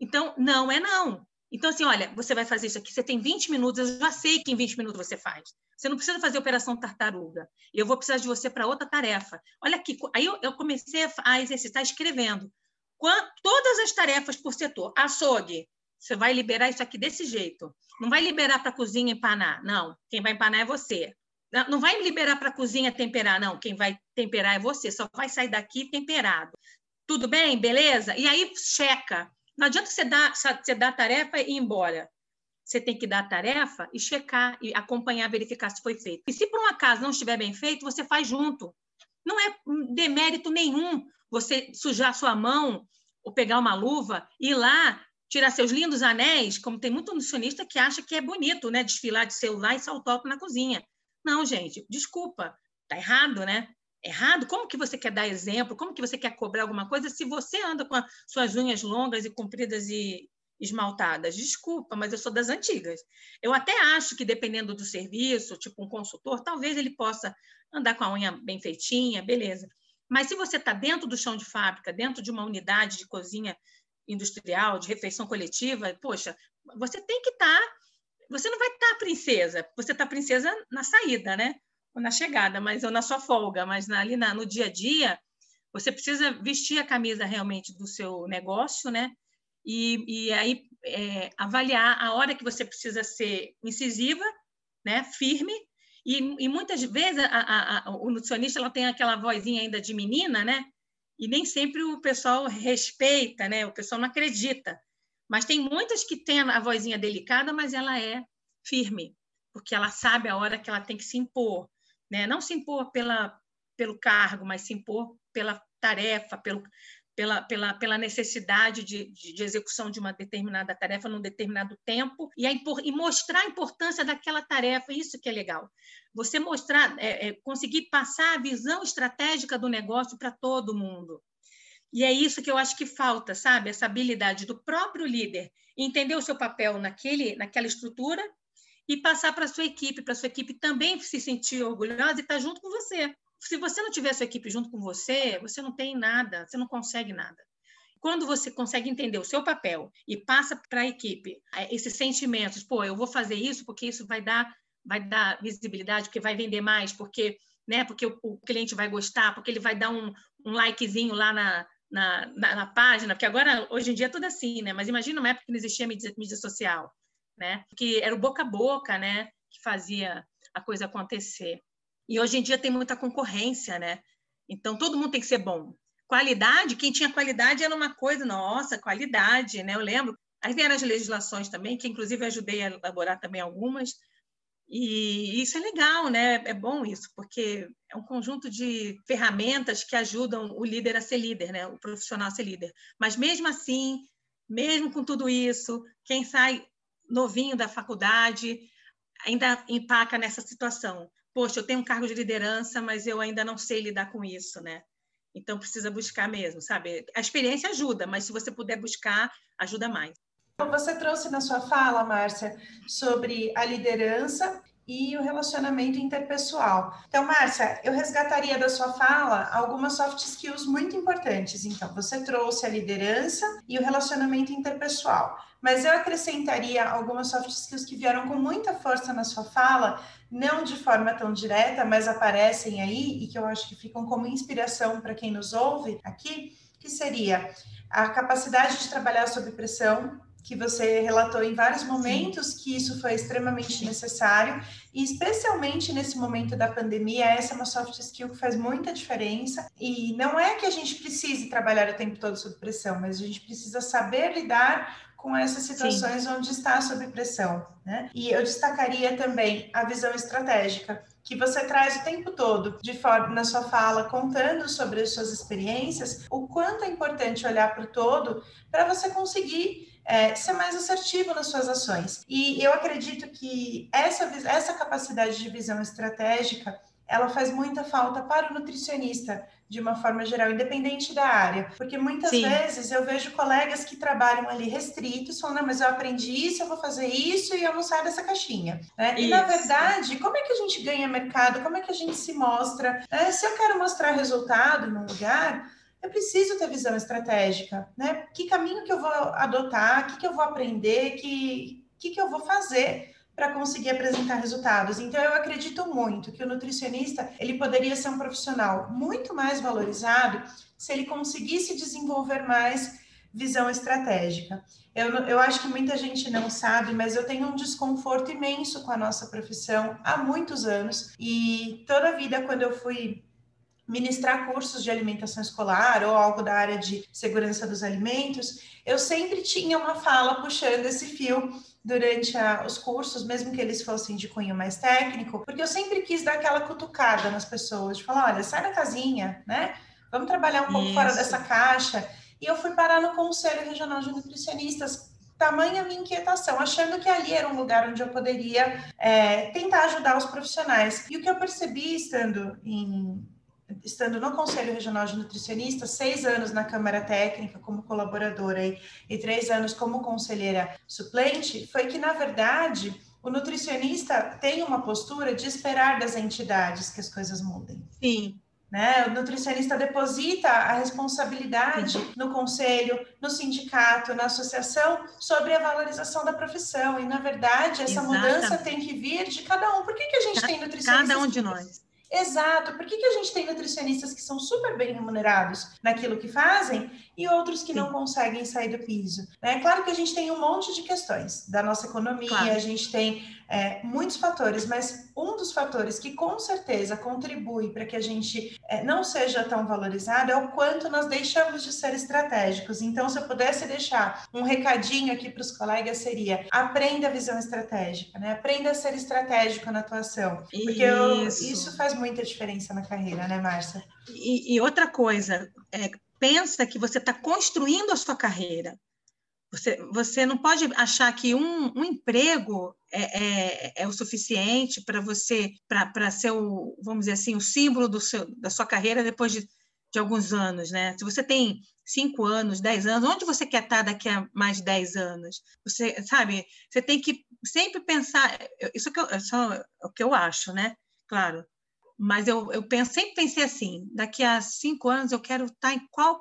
Então, não é não. Então, assim, olha, você vai fazer isso aqui, você tem 20 minutos, eu já sei que em 20 minutos você faz. Você não precisa fazer operação tartaruga. Eu vou precisar de você para outra tarefa. Olha aqui, aí eu, eu comecei a exercitar escrevendo. Todas as tarefas por setor. Açougue, você vai liberar isso aqui desse jeito. Não vai liberar para a cozinha empanar. Não, quem vai empanar é você. Não vai liberar para a cozinha temperar, não. Quem vai temperar é você. Só vai sair daqui temperado. Tudo bem? Beleza? E aí, checa. Não adianta você dar, você dar a tarefa e ir embora. Você tem que dar a tarefa e checar, e acompanhar, verificar se foi feito. E se por um acaso não estiver bem feito, você faz junto. Não é demérito nenhum você sujar sua mão ou pegar uma luva e ir lá tirar seus lindos anéis, como tem muito nutricionista que acha que é bonito, né? Desfilar de celular e saltório na cozinha. Não, gente, desculpa, tá errado, né? Errado? Como que você quer dar exemplo? Como que você quer cobrar alguma coisa se você anda com as suas unhas longas e compridas e esmaltadas? Desculpa, mas eu sou das antigas. Eu até acho que dependendo do serviço, tipo um consultor, talvez ele possa andar com a unha bem feitinha, beleza. Mas se você está dentro do chão de fábrica, dentro de uma unidade de cozinha industrial, de refeição coletiva, poxa, você tem que estar. Tá, você não vai estar tá princesa, você está princesa na saída, né? Ou na chegada, mas ou na sua folga, mas ali na, no dia a dia, você precisa vestir a camisa realmente do seu negócio, né? E, e aí é, avaliar a hora que você precisa ser incisiva, né? Firme. E, e muitas vezes a, a, a, o nutricionista ela tem aquela vozinha ainda de menina, né? E nem sempre o pessoal respeita, né? O pessoal não acredita. Mas tem muitas que têm a vozinha delicada, mas ela é firme, porque ela sabe a hora que ela tem que se impor, né? Não se impor pela, pelo cargo, mas se impor pela tarefa, pelo, pela, pela, pela necessidade de, de, de, execução de uma determinada tarefa num determinado tempo e, a, e mostrar a importância daquela tarefa, isso que é legal. Você mostrar, é, é, conseguir passar a visão estratégica do negócio para todo mundo. E é isso que eu acho que falta, sabe? Essa habilidade do próprio líder entender o seu papel naquele, naquela estrutura e passar para a sua equipe, para a sua equipe também se sentir orgulhosa e estar tá junto com você se você não tiver a sua equipe junto com você, você não tem nada, você não consegue nada. Quando você consegue entender o seu papel e passa para a equipe é, esses sentimentos, pô, eu vou fazer isso porque isso vai dar, vai dar visibilidade, porque vai vender mais, porque, né, porque o, o cliente vai gostar, porque ele vai dar um, um likezinho lá na, na, na, na, página, porque agora, hoje em dia, é tudo assim, né? Mas imagina uma época que não existia mídia, mídia social, né? Que era o boca a boca, né? Que fazia a coisa acontecer. E hoje em dia tem muita concorrência, né? Então todo mundo tem que ser bom. Qualidade, quem tinha qualidade era uma coisa, nossa, qualidade, né? Eu lembro. Aí vieram as legislações também, que inclusive ajudei a elaborar também algumas. E isso é legal, né? É bom isso, porque é um conjunto de ferramentas que ajudam o líder a ser líder, né? O profissional a ser líder. Mas mesmo assim, mesmo com tudo isso, quem sai novinho da faculdade ainda empaca nessa situação poxa, eu tenho um cargo de liderança, mas eu ainda não sei lidar com isso, né? Então precisa buscar mesmo, sabe? A experiência ajuda, mas se você puder buscar, ajuda mais.
Você trouxe na sua fala, Márcia, sobre a liderança e o relacionamento interpessoal. Então, Márcia, eu resgataria da sua fala algumas soft skills muito importantes. Então, você trouxe a liderança e o relacionamento interpessoal, mas eu acrescentaria algumas soft skills que vieram com muita força na sua fala, não de forma tão direta, mas aparecem aí e que eu acho que ficam como inspiração para quem nos ouve aqui, que seria a capacidade de trabalhar sob pressão, que você relatou em vários momentos que isso foi extremamente necessário, e especialmente nesse momento da pandemia, essa é uma soft skill que faz muita diferença. E não é que a gente precise trabalhar o tempo todo sob pressão, mas a gente precisa saber lidar com essas situações Sim. onde está sob pressão. Né? E eu destacaria também a visão estratégica que você traz o tempo todo, de forma na sua fala, contando sobre as suas experiências, o quanto é importante olhar para o todo para você conseguir é, ser mais assertivo nas suas ações. E eu acredito que essa, essa capacidade de visão estratégica ela faz muita falta para o nutricionista, de uma forma geral, independente da área. Porque muitas Sim. vezes eu vejo colegas que trabalham ali restritos, falando, não, mas eu aprendi isso, eu vou fazer isso e eu não saio dessa caixinha. Né? E, na verdade, como é que a gente ganha mercado? Como é que a gente se mostra? É, se eu quero mostrar resultado num lugar, eu preciso ter visão estratégica, né? Que caminho que eu vou adotar, o que, que eu vou aprender, que, que, que eu vou fazer para conseguir apresentar resultados. Então, eu acredito muito que o nutricionista ele poderia ser um profissional muito mais valorizado se ele conseguisse desenvolver mais visão estratégica. Eu, eu acho que muita gente não sabe, mas eu tenho um desconforto imenso com a nossa profissão há muitos anos e toda a vida, quando eu fui ministrar cursos de alimentação escolar ou algo da área de segurança dos alimentos, eu sempre tinha uma fala puxando esse fio durante a, os cursos, mesmo que eles fossem de cunho mais técnico, porque eu sempre quis dar aquela cutucada nas pessoas, de falar, olha, sai da casinha, né? Vamos trabalhar um pouco Isso. fora dessa caixa. E eu fui parar no Conselho Regional de Nutricionistas, tamanha minha inquietação, achando que ali era um lugar onde eu poderia é, tentar ajudar os profissionais. E o que eu percebi estando em estando no Conselho Regional de Nutricionistas, seis anos na Câmara Técnica como colaboradora e, e três anos como conselheira suplente, foi que, na verdade, o nutricionista tem uma postura de esperar das entidades que as coisas mudem.
Sim.
Né? O nutricionista deposita a responsabilidade no conselho, no sindicato, na associação sobre a valorização da profissão. E, na verdade, essa Exatamente. mudança tem que vir de cada um. Por que, que a gente tem nutricionistas?
Cada um de nós
Exato. Por que, que a gente tem nutricionistas que são super bem remunerados naquilo que fazem e outros que Sim. não conseguem sair do piso? É claro que a gente tem um monte de questões da nossa economia, claro. a gente tem é, muitos fatores, mas um dos fatores que com certeza contribui para que a gente é, não seja tão valorizado é o quanto nós deixamos de ser estratégicos. Então, se eu pudesse deixar um recadinho aqui para os colegas, seria aprenda a visão estratégica, né? Aprenda a ser estratégico na atuação. Porque isso, eu, isso faz muita diferença na carreira, né, Márcia?
E, e outra coisa, é, pensa que você está construindo a sua carreira. Você, você não pode achar que um, um emprego é, é, é, o suficiente para você, para ser o, vamos dizer assim, o símbolo do seu, da sua carreira depois de, de alguns anos, né? Se você tem cinco anos, dez anos, onde você quer estar daqui a mais dez anos? Você, sabe, você tem que sempre pensar, isso, que eu, é o que eu acho, né? Claro, mas eu, eu penso, sempre pensei assim, daqui a cinco anos eu quero estar em qual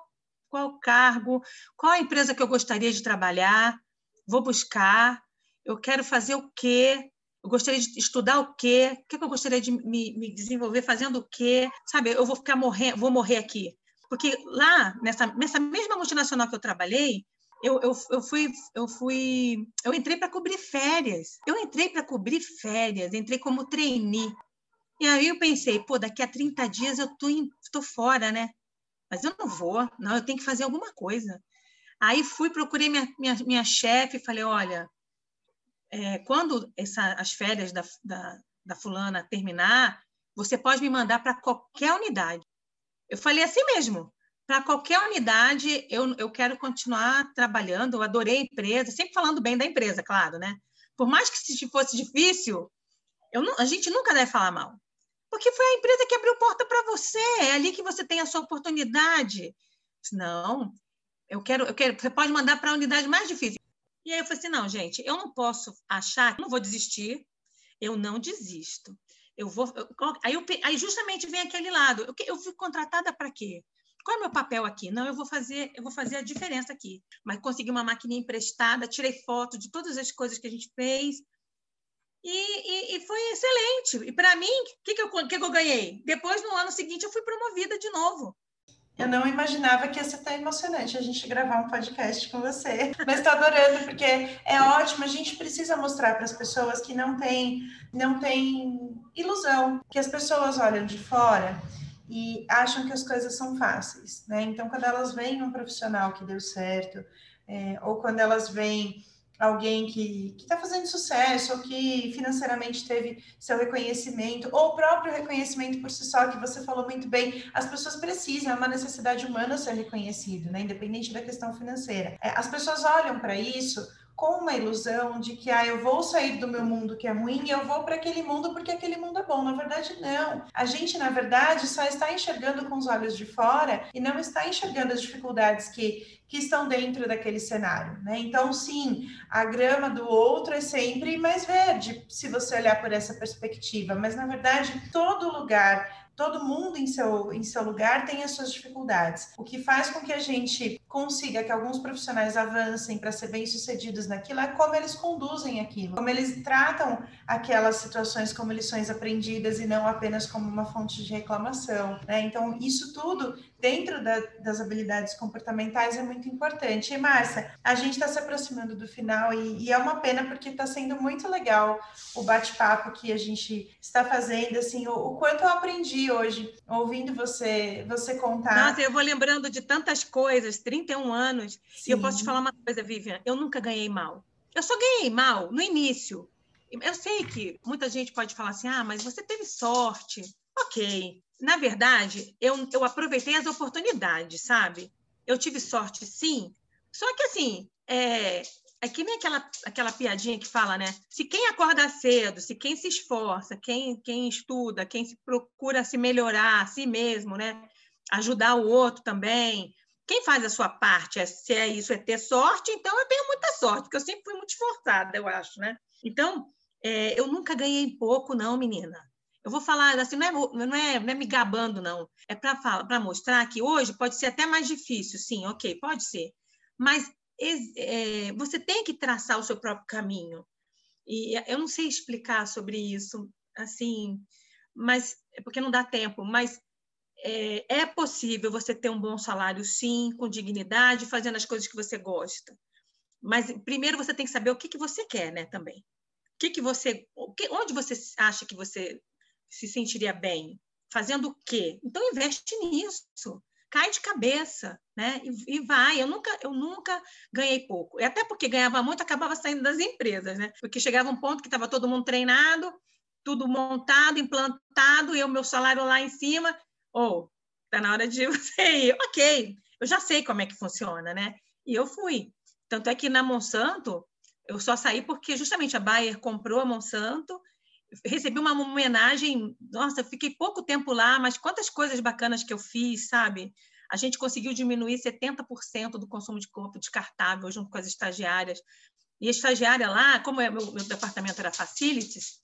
qual cargo, qual a empresa que eu gostaria de trabalhar, vou buscar, eu quero fazer o quê, eu gostaria de estudar o quê, o que, eu gostaria de me, me, desenvolver fazendo o quê, sabe? Eu vou ficar morrer, vou morrer aqui. Porque lá, nessa, nessa mesma multinacional que eu trabalhei, eu, eu, eu fui, eu fui, eu entrei para cobrir férias. Eu entrei para cobrir férias, entrei como trainee. E aí eu pensei, pô, daqui a 30 dias eu tô, em, tô fora, né? Mas eu não vou, não, eu tenho que fazer alguma coisa. Aí fui, procurei minha, minha, minha chefe falei, olha, é, quando essa, as férias da, da, da fulana terminar, você pode me mandar para qualquer unidade. Eu falei assim mesmo, para qualquer unidade, eu, eu quero continuar trabalhando, eu adorei a empresa, sempre falando bem da empresa, claro, né? Por mais que se fosse difícil, eu a gente nunca deve falar mal. Porque foi a empresa que abriu porta para você, é ali que você tem a sua oportunidade. Não, eu quero, eu quero, você pode mandar para a unidade mais difícil. E aí eu falei assim: não, gente, eu não posso achar, não vou desistir, eu não desisto. Eu vou, eu, aí, eu, aí justamente vem aquele lado. Eu, eu fui contratada para quê? Qual é o meu papel aqui? Não, eu vou fazer, eu vou fazer a diferença aqui. Mas consegui uma máquina emprestada, tirei foto de todas as coisas que a gente fez. E, e, e foi excelente. E para mim, o que, que, eu, que, que eu ganhei? Depois, no ano seguinte, eu fui promovida de novo.
Eu não imaginava que ia ser tão emocionante a gente gravar um podcast com você. Mas estou adorando, porque é ótimo. A gente precisa mostrar para as pessoas que não tem, não tem ilusão, que as pessoas olham de fora e acham que as coisas são fáceis, né? Então, quando elas veem um profissional que deu certo, é, ou quando elas veem alguém que está fazendo sucesso, ou que financeiramente teve seu reconhecimento, ou o próprio reconhecimento por si só, que você falou muito bem, as pessoas precisam, é uma necessidade humana ser reconhecido, né? independente da questão financeira. É, as pessoas olham para isso com uma ilusão de que ah, eu vou sair do meu mundo que é ruim e eu vou para aquele mundo porque aquele mundo é bom. Na verdade, não. A gente, na verdade, só está enxergando com os olhos de fora e não está enxergando as dificuldades que, que estão dentro daquele cenário. Né? Então, sim, a grama do outro é sempre mais verde, se você olhar por essa perspectiva. Mas, na verdade, todo lugar todo mundo em seu, em seu lugar tem as suas dificuldades. O que faz com que a gente consiga que alguns profissionais avancem para ser bem-sucedidos naquilo é como eles conduzem aquilo, como eles tratam aquelas situações como lições aprendidas e não apenas como uma fonte de reclamação. Né? Então, isso tudo dentro da, das habilidades comportamentais é muito importante. E, Márcia, a gente está se aproximando do final e, e é uma pena porque está sendo muito legal o bate-papo que a gente está fazendo, assim, o, o, quanto eu aprendi hoje ouvindo você, você contar.
Nossa, eu vou lembrando de tantas coisas, 31 anos, Sim. e eu posso te falar uma coisa, Vivian, eu nunca ganhei mal. Eu só ganhei mal no início. Eu sei que muita gente pode falar assim, ah, mas você teve sorte. Ok, na verdade, eu, eu aproveitei as oportunidades, sabe? Eu tive sorte, sim. Só que, assim, é, é que nem aquela, aquela piadinha que fala, né? Se quem acorda cedo, se quem se esforça, quem, quem estuda, quem se procura se melhorar a si mesmo, né? Ajudar o outro também. Quem faz a sua parte, é, se é isso, é ter sorte, então eu tenho muita sorte, porque eu sempre fui muito esforçada, eu acho, né? Então, é, eu nunca ganhei pouco, não, menina. Eu vou falar assim, não é, não é, não é me gabando, não. É para mostrar que hoje pode ser até mais difícil, sim, ok, pode ser. Mas é, você tem que traçar o seu próprio caminho. E eu não sei explicar sobre isso, assim, mas é porque não dá tempo, mas é, é, possível você ter um bom salário, sim, com dignidade, fazendo as coisas que você gosta. Mas primeiro você tem que saber o que, que você quer, né, também. O que, que você, o que, onde você acha que você se sentiria bem? Fazendo o quê? Então investe nisso. Cai de cabeça, né? E, e, vai. Eu nunca, eu nunca ganhei pouco. E até porque ganhava muito, acabava saindo das empresas, né? Porque chegava um ponto que estava todo mundo treinado, tudo montado, implantado, e o meu salário lá em cima. Ou, oh, tá na hora de você ir. Ok, eu já sei como é que funciona, né? E eu fui. Tanto é que na Monsanto, eu só saí porque justamente a Bayer comprou a Monsanto recebi uma homenagem. Nossa, fiquei pouco tempo lá, mas quantas coisas bacanas que eu fiz, sabe? A gente conseguiu diminuir 70% do consumo de corpo descartável junto com as estagiárias. E a estagiária lá, como é, meu, meu departamento era facilities,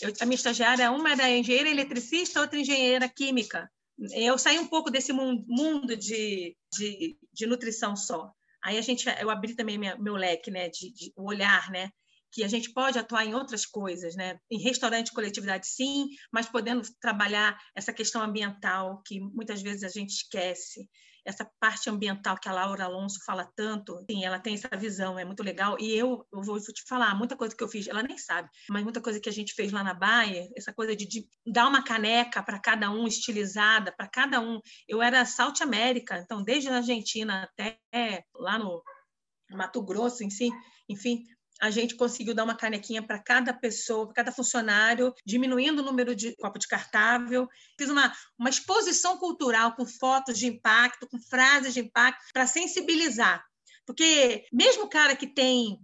eu, a minha estagiária, uma era engenheira eletricista, outra engenheira química. Eu saí um pouco desse mundo de, de, de nutrição só. Aí a gente, eu abri também minha, meu leque, né, de, de o olhar, né, que a gente pode atuar em outras coisas, né? Em restaurante coletividade, sim, mas podendo trabalhar essa questão ambiental que muitas vezes a gente esquece, essa parte ambiental que a Laura Alonso fala tanto, sim, ela tem essa visão, é muito legal. E eu, eu vou te falar, muita coisa que eu fiz, ela nem sabe, mas muita coisa que a gente fez lá na Baia, essa coisa de, de dar uma caneca para cada um, estilizada, para cada um. Eu era South América, então desde a Argentina até lá no Mato Grosso em si, enfim, a gente conseguiu dar uma canequinha para cada pessoa, para cada funcionário, diminuindo o número de copo descartável. Fiz uma, uma exposição cultural com fotos de impacto, com frases de impacto, para sensibilizar. Porque mesmo o cara que tem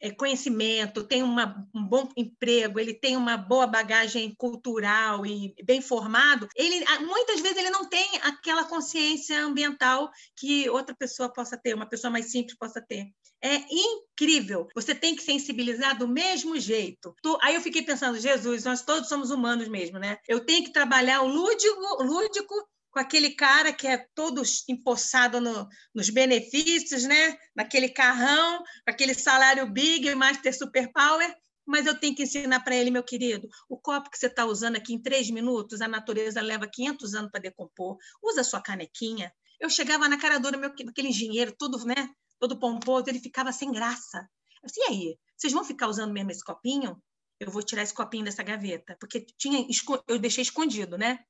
é, conhecimento, tem uma, um bom emprego, ele tem uma boa bagagem cultural e bem formado, ele muitas vezes ele não tem aquela consciência ambiental que outra pessoa possa ter, uma pessoa mais simples possa ter. É incrível. Você tem que sensibilizar do mesmo jeito. Aí eu fiquei pensando, Jesus, nós todos somos humanos mesmo, né? Eu tenho que trabalhar o lúdico, lúdico com aquele cara que é todo empossado no, nos benefícios, né? naquele carrão, aquele salário big, master superpower, mas eu tenho que ensinar para ele, meu querido, o copo que você está usando aqui em três minutos, a natureza leva 500 anos para decompor, usa sua canequinha. Eu chegava na cara dura, meu, aquele engenheiro todo, né, todo pomposo, ele ficava sem graça. Eu disse, e aí, vocês vão ficar usando mesmo esse copinho? Eu vou tirar esse copinho dessa gaveta, porque tinha, eu deixei escondido, né?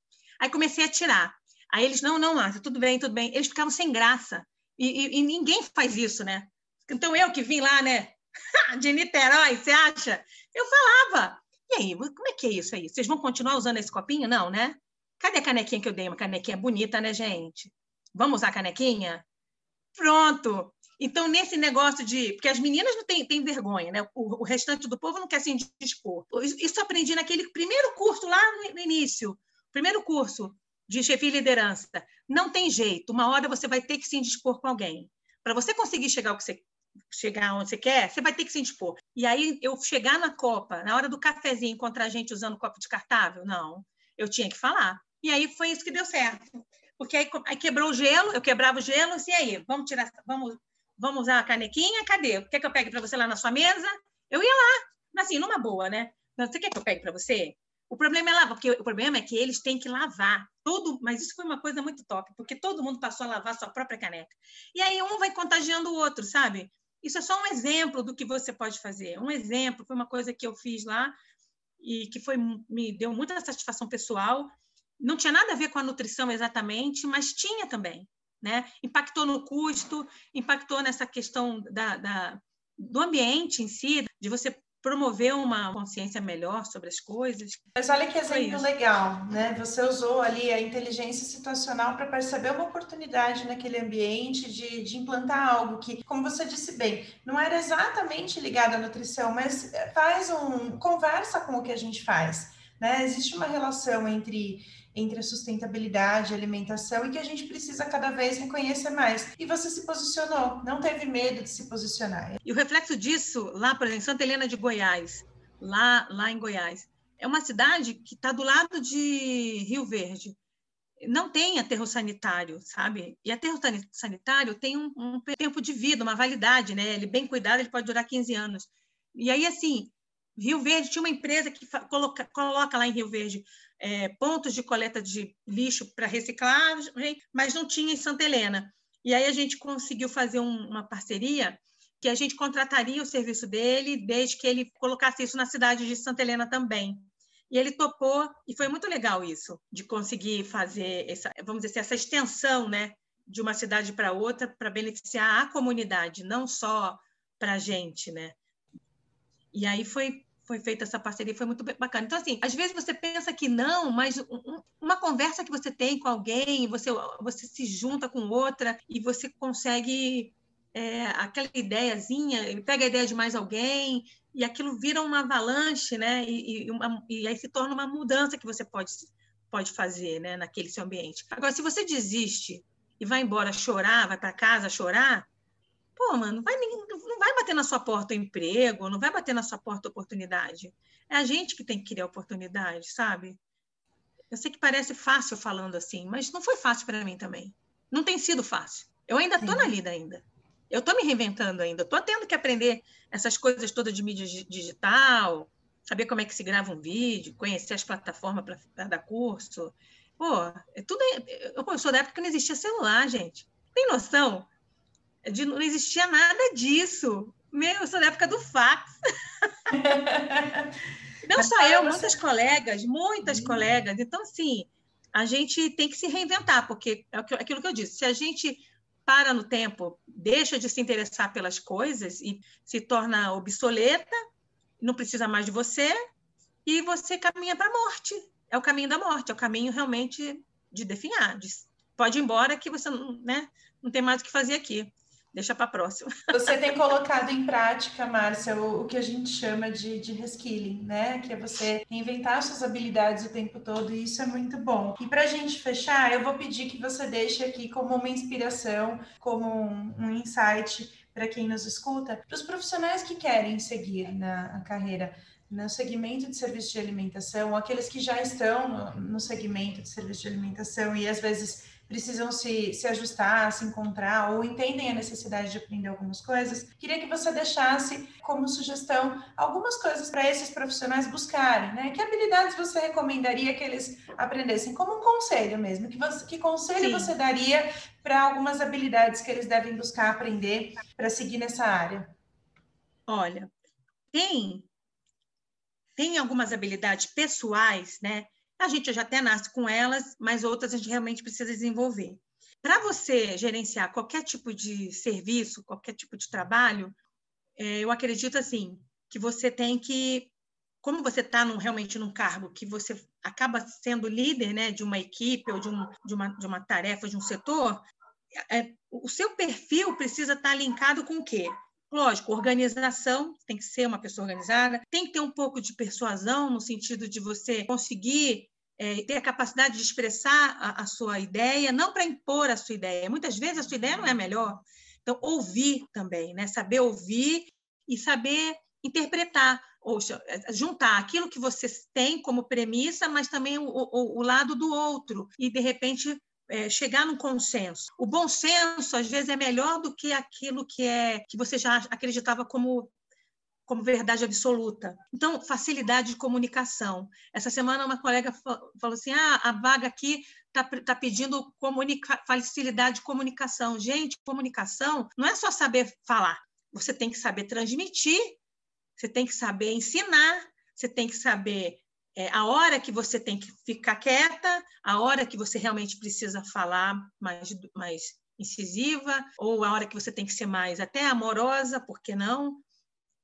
Aí comecei a tirar. Aí eles, não, não, Márcia, tudo bem, tudo bem. Eles ficavam sem graça. E, e, e, ninguém faz isso, né? Então eu que vim lá, né? De Niterói, você acha? Eu falava. E aí, como é que é isso aí? Vocês vão continuar usando esse copinho? Não, né? Cadê a canequinha que eu dei? Uma canequinha bonita, né, gente? Vamos usar a canequinha? Pronto. Então, nesse negócio de. Porque as meninas não têm, têm vergonha, né? O, o, restante do povo não quer se indispor. Isso aprendi naquele primeiro curso lá no, no início. Primeiro curso de chefia e liderança. Não tem jeito, uma hora você vai ter que se indispor com alguém. Para você conseguir chegar ao que você chegar onde você quer, você vai ter que se indispor. E aí eu chegar na Copa, na hora do cafezinho, encontrar gente usando copo descartável, não. Eu tinha que falar. E aí foi isso que deu certo. Porque aí, aí quebrou o gelo, eu quebrava o gelo, e aí, vamos tirar, vamos, vamos usar a canequinha? Cadê? Quer que eu pegue para você lá na sua mesa? Eu ia lá, assim, numa boa, né? Você quer que eu pegue para você? O problema é lavar, porque o problema é que eles têm que lavar. Todo, mas isso foi uma coisa muito top, porque todo mundo passou a lavar sua própria caneca. E aí um vai contagiando o outro, sabe? Isso é só um exemplo do que você pode fazer. Um exemplo, foi uma coisa que eu fiz lá e que foi me deu muita satisfação pessoal. Não tinha nada a ver com a nutrição exatamente, mas tinha também, né? Impactou no custo, impactou nessa questão da, da do ambiente em si, de você promover uma consciência melhor sobre as coisas.
Mas olha que exemplo legal, né? Você usou ali a inteligência situacional para perceber uma oportunidade naquele ambiente de, de implantar algo que, como você disse bem, não era exatamente ligado à nutrição, mas faz um conversa com o que a gente faz. Né? Existe uma relação entre entre a sustentabilidade, a alimentação e que a gente precisa cada vez reconhecer mais. E você se posicionou, não teve medo de se posicionar.
E o reflexo disso, lá, por exemplo, em Santa Helena de Goiás, lá, lá em Goiás, é uma cidade que está do lado de Rio Verde. Não tem aterro sanitário, sabe? E aterro sanitário tem um, um tempo de vida, uma validade, né? Ele bem cuidado, ele pode durar 15 anos. E aí, assim, Rio Verde tinha uma empresa que coloca, coloca lá em Rio Verde é, pontos de coleta de lixo para reciclagem, mas não tinha em Santa Helena. E aí a gente conseguiu fazer um, uma parceria que a gente contrataria o serviço dele desde que ele colocasse isso na cidade de Santa Helena também. E ele topou, e foi muito legal isso, de conseguir fazer essa, vamos dizer assim, essa extensão, né, de uma cidade para outra para beneficiar a comunidade, não só para a gente, né? E aí foi foi feita essa parceria, foi muito bacana. Então, assim, às vezes você pensa que não, mas uma conversa que você tem com alguém, você, você se junta com outra e você consegue é, aquela ideiazinha, pega a ideia de mais alguém e aquilo vira uma avalanche, né? E, e, uma, e aí se torna uma mudança que você pode, pode fazer, né? Naquele seu ambiente. Agora, se você desiste e vai embora chorar, vai para casa chorar, pô, mano, vai, não vai bater na sua porta o emprego, não vai bater na sua porta a oportunidade. É a gente que tem que criar oportunidade, sabe? Eu sei que parece fácil falando assim, mas não foi fácil para mim também. Não tem sido fácil. Eu ainda estou na lida ainda. Eu estou me reinventando ainda. Estou tendo que aprender essas coisas todas de mídia digital, saber como é que se grava um vídeo, conhecer as plataformas para dar curso. Pô, é tudo. Eu sou da época que não existia celular, gente. Tem noção? De, não existia nada disso. Meu, eu sou da época do fax. não só eu, muitas colegas, muitas hum. colegas. Então, assim, a gente tem que se reinventar, porque é aquilo que eu disse, se a gente para no tempo, deixa de se interessar pelas coisas e se torna obsoleta, não precisa mais de você, e você caminha para a morte. É o caminho da morte, é o caminho realmente de definhar. De, pode ir embora que você né, não tem mais o que fazer aqui. Deixa para a próxima.
Você tem colocado em prática, Márcia, o, o, que a gente chama de, de reskilling, né? Que é você inventar suas habilidades o tempo todo, e isso é muito bom. E para a gente fechar, eu vou pedir que você deixe aqui como uma inspiração, como um, um insight para quem nos escuta, para os profissionais que querem seguir na carreira no segmento de serviço de alimentação, aqueles que já estão no, no segmento de serviço de alimentação e às vezes precisam se, se ajustar, se encontrar ou entendem a necessidade de aprender algumas coisas, queria que você deixasse como sugestão algumas coisas para esses profissionais buscarem, né? Que habilidades você recomendaria que eles aprendessem? Como um conselho mesmo, que, você, que conselho Sim. você daria para algumas habilidades que eles devem buscar aprender para seguir nessa área?
Olha, tem tem algumas habilidades pessoais, né? A gente já até nasce com elas, mas outras a gente realmente precisa desenvolver. Para você gerenciar qualquer tipo de serviço, qualquer tipo de trabalho, é, eu acredito assim que você tem que, como você está realmente num cargo que você acaba sendo líder, né, de uma equipe ou de, um, de, uma, de uma tarefa, de um setor, é, o seu perfil precisa estar tá linkado com o quê? Lógico, organização, tem que ser uma pessoa organizada, tem que ter um pouco de persuasão, no sentido de você conseguir é, ter a capacidade de expressar a, a sua ideia, não para impor a sua ideia. Muitas vezes a sua ideia não é a melhor. Então, ouvir também, né? saber ouvir e saber interpretar, ou é, juntar aquilo que você tem como premissa, mas também o, o, o lado do outro, e de repente é, chegar num consenso. O bom senso, às vezes, é melhor do que aquilo que é que você já acreditava como como verdade absoluta. Então, facilidade de comunicação. Essa semana, uma colega falou assim: ah, a vaga aqui está tá pedindo facilidade de comunicação. Gente, comunicação não é só saber falar, você tem que saber transmitir, você tem que saber ensinar, você tem que saber é, a hora que você tem que ficar quieta, a hora que você realmente precisa falar mais, mais incisiva, ou a hora que você tem que ser mais até amorosa, por que não?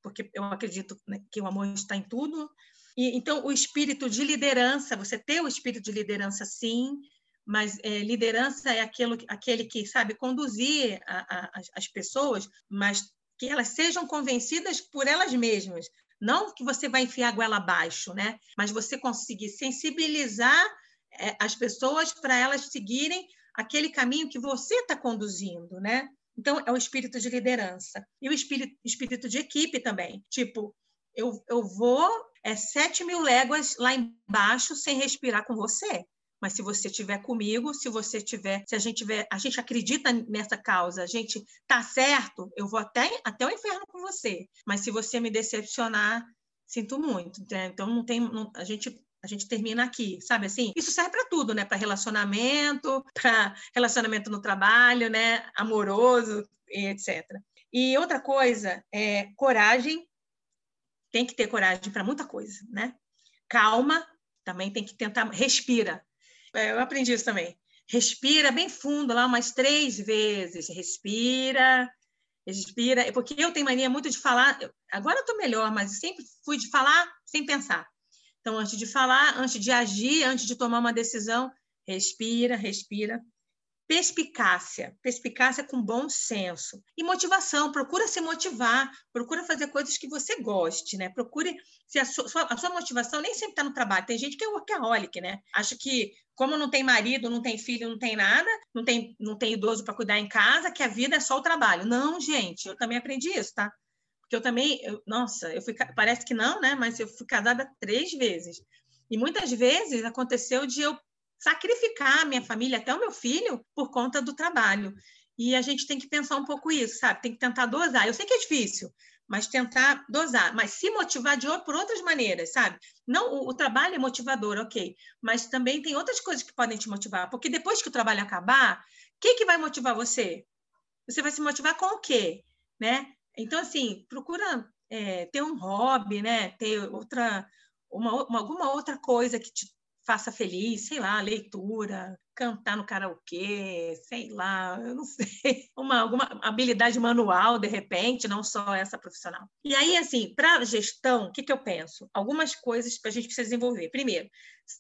Porque eu acredito né, que o amor está em tudo. E, então, o espírito de liderança, você ter o espírito de liderança, sim, mas é, liderança é aquilo, aquele que sabe conduzir a, a, as pessoas, mas que elas sejam convencidas por elas mesmas, não que você vai enfiar a goela abaixo, né? Mas você conseguir sensibilizar é, as pessoas para elas seguirem aquele caminho que você está conduzindo, né? Então, é o espírito de liderança. E o espírito, espírito de equipe também. Tipo, eu, eu vou é, sete mil léguas lá embaixo sem respirar com você. Mas se você estiver comigo, se você tiver, se a gente tiver, a gente acredita nessa causa, a gente tá certo, eu vou até, até o inferno com você. Mas se você me decepcionar, sinto muito. Então não tem, não, a gente a gente termina aqui, sabe assim? Isso serve para tudo, né? Para relacionamento, para relacionamento no trabalho, né? Amoroso, etc. E outra coisa é coragem. Tem que ter coragem para muita coisa, né? Calma, também tem que tentar respira. É, eu aprendi isso também. Respira bem fundo lá umas três vezes. Respira, respira. Porque eu tenho mania muito de falar. Agora eu estou melhor, mas sempre fui de falar sem pensar. Então, antes de falar, antes de agir, antes de tomar uma decisão, respira, respira perspicácia, perspicácia com bom senso e motivação. Procura se motivar, procura fazer coisas que você goste, né? Procure se a sua, a sua motivação nem sempre está no trabalho. Tem gente que é workaholic, né? Acha que como não tem marido, não tem filho, não tem nada, não tem, não tem idoso para cuidar em casa, que a vida é só o trabalho. Não, gente, eu também aprendi isso, tá? Porque eu também, eu, nossa, eu fui, parece que não, né? Mas eu fui casada três vezes. E muitas vezes aconteceu de eu sacrificar a minha família, até o meu filho, por conta do trabalho. E a gente tem que pensar um pouco isso, sabe? Tem que tentar dosar. Eu sei que é difícil, mas tentar dosar, mas se motivar de por outras maneiras, sabe? Não, o, o, trabalho é motivador, ok, mas também tem outras coisas que podem te motivar, porque depois que o trabalho acabar, o que, que vai motivar você? Você vai se motivar com o quê, né? Então, assim, procura é, ter um hobby, né? Ter outra, uma, uma, alguma outra coisa que te faça feliz, sei lá, leitura, cantar no karaokê, sei lá, eu não sei, uma, alguma habilidade manual, de repente, não só essa profissional. E aí, assim, para gestão, o que, que eu penso? Algumas coisas que a gente precisa desenvolver. Primeiro,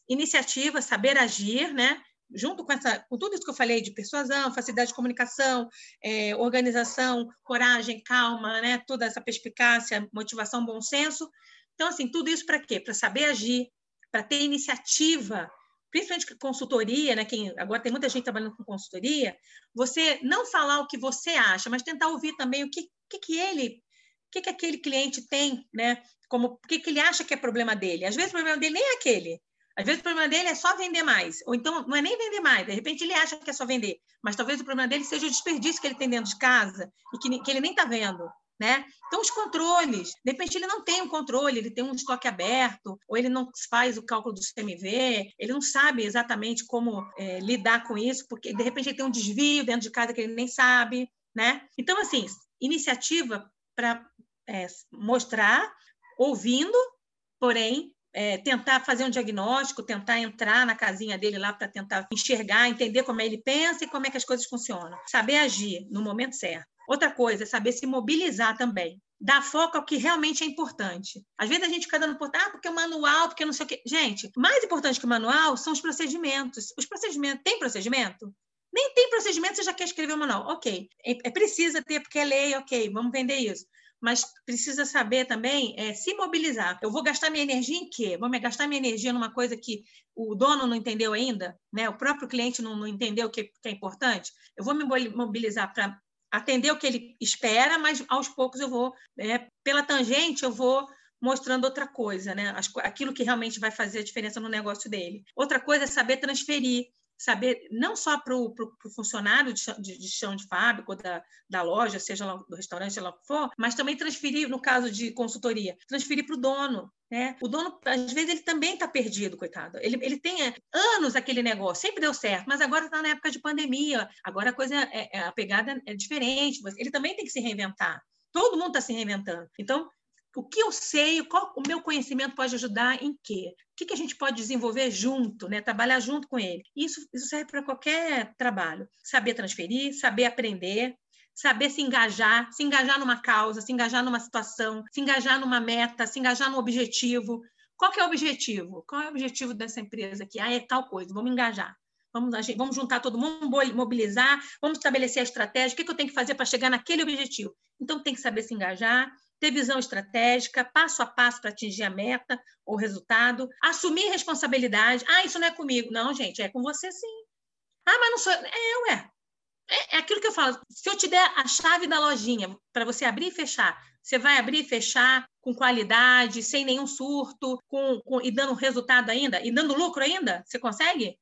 iniciativa, saber agir, né? Junto com, essa, com tudo isso que eu falei de persuasão, facilidade de comunicação, é, organização, coragem, calma, né? toda essa perspicácia, motivação, bom senso. Então, assim, tudo isso para quê? Para saber agir, para ter iniciativa, principalmente consultoria, né? Quem, agora tem muita gente trabalhando com consultoria, você não falar o que você acha, mas tentar ouvir também o que, que, que ele o que, que aquele cliente tem, né? Como, o que, que ele acha que é problema dele? Às vezes o problema dele nem é aquele. Às vezes o problema dele é só vender mais. Ou então não é nem vender mais, de repente ele acha que é só vender. Mas talvez o problema dele seja o desperdício que ele tem dentro de casa e que, que ele nem está vendo. Né? Então, os controles, de repente ele não tem um controle, ele tem um estoque aberto, ou ele não faz o cálculo do CMV, ele não sabe exatamente como é, lidar com isso, porque de repente ele tem um desvio dentro de casa que ele nem sabe. Né? Então, assim, iniciativa para é, mostrar, ouvindo, porém, é, tentar fazer um diagnóstico, tentar entrar na casinha dele lá para tentar enxergar, entender como é ele pensa e como é que as coisas funcionam. Saber agir no momento certo. Outra coisa é saber se mobilizar também. Dar foco ao que realmente é importante. Às vezes a gente fica dando por ah, porque o manual, porque não sei o quê. Gente, mais importante que o manual são os procedimentos. Os procedimentos, tem procedimento? Nem tem procedimento, você já quer escrever o manual. Ok, é, é precisa ter, porque é lei, ok, vamos vender isso mas precisa saber também é, se mobilizar. Eu vou gastar minha energia em quê? Vou gastar minha energia numa coisa que o dono não entendeu ainda, né? o próprio cliente não, não entendeu o que, que é importante? Eu vou me mobilizar para atender o que ele espera, mas aos poucos eu vou, é, pela tangente, eu vou mostrando outra coisa, né? Aquilo que realmente vai fazer a diferença no negócio dele. Outra coisa é saber transferir saber, não só para o funcionário de chão de, de chão de fábrica ou da, da loja, seja lá do restaurante, seja lá o que for, mas também transferir, no caso de consultoria, transferir para o dono. Né? O dono, às vezes, ele também está perdido, coitado. Ele, ele tem é, anos aquele negócio, sempre deu certo, mas agora está na época de pandemia, agora a coisa, é, é, a pegada é diferente, ele também tem que se reinventar. Todo mundo está se reinventando. Então, o que eu sei, qual o meu conhecimento pode ajudar em quê? O que, que a gente pode desenvolver junto, né? trabalhar junto com ele? Isso, isso serve para qualquer trabalho. Saber transferir, saber aprender, saber se engajar, se engajar numa causa, se engajar numa situação, se engajar numa meta, se engajar no objetivo. Qual é o objetivo? Qual é o objetivo dessa empresa aqui? Ah, é tal coisa, vamos engajar. Vamos, vamos juntar todo mundo, mobilizar, vamos estabelecer a estratégia, o que, que eu tenho que fazer para chegar naquele objetivo? Então, tem que saber se engajar, ter visão estratégica, passo a passo para atingir a meta ou resultado, assumir responsabilidade. Ah, isso não é comigo. Não, gente, é com você sim. Ah, mas não sou. É, ué. É, é aquilo que eu falo. Se eu te der a chave da lojinha para você abrir e fechar, você vai abrir e fechar com qualidade, sem nenhum surto, com, com, e dando resultado ainda, e dando lucro ainda? Você consegue?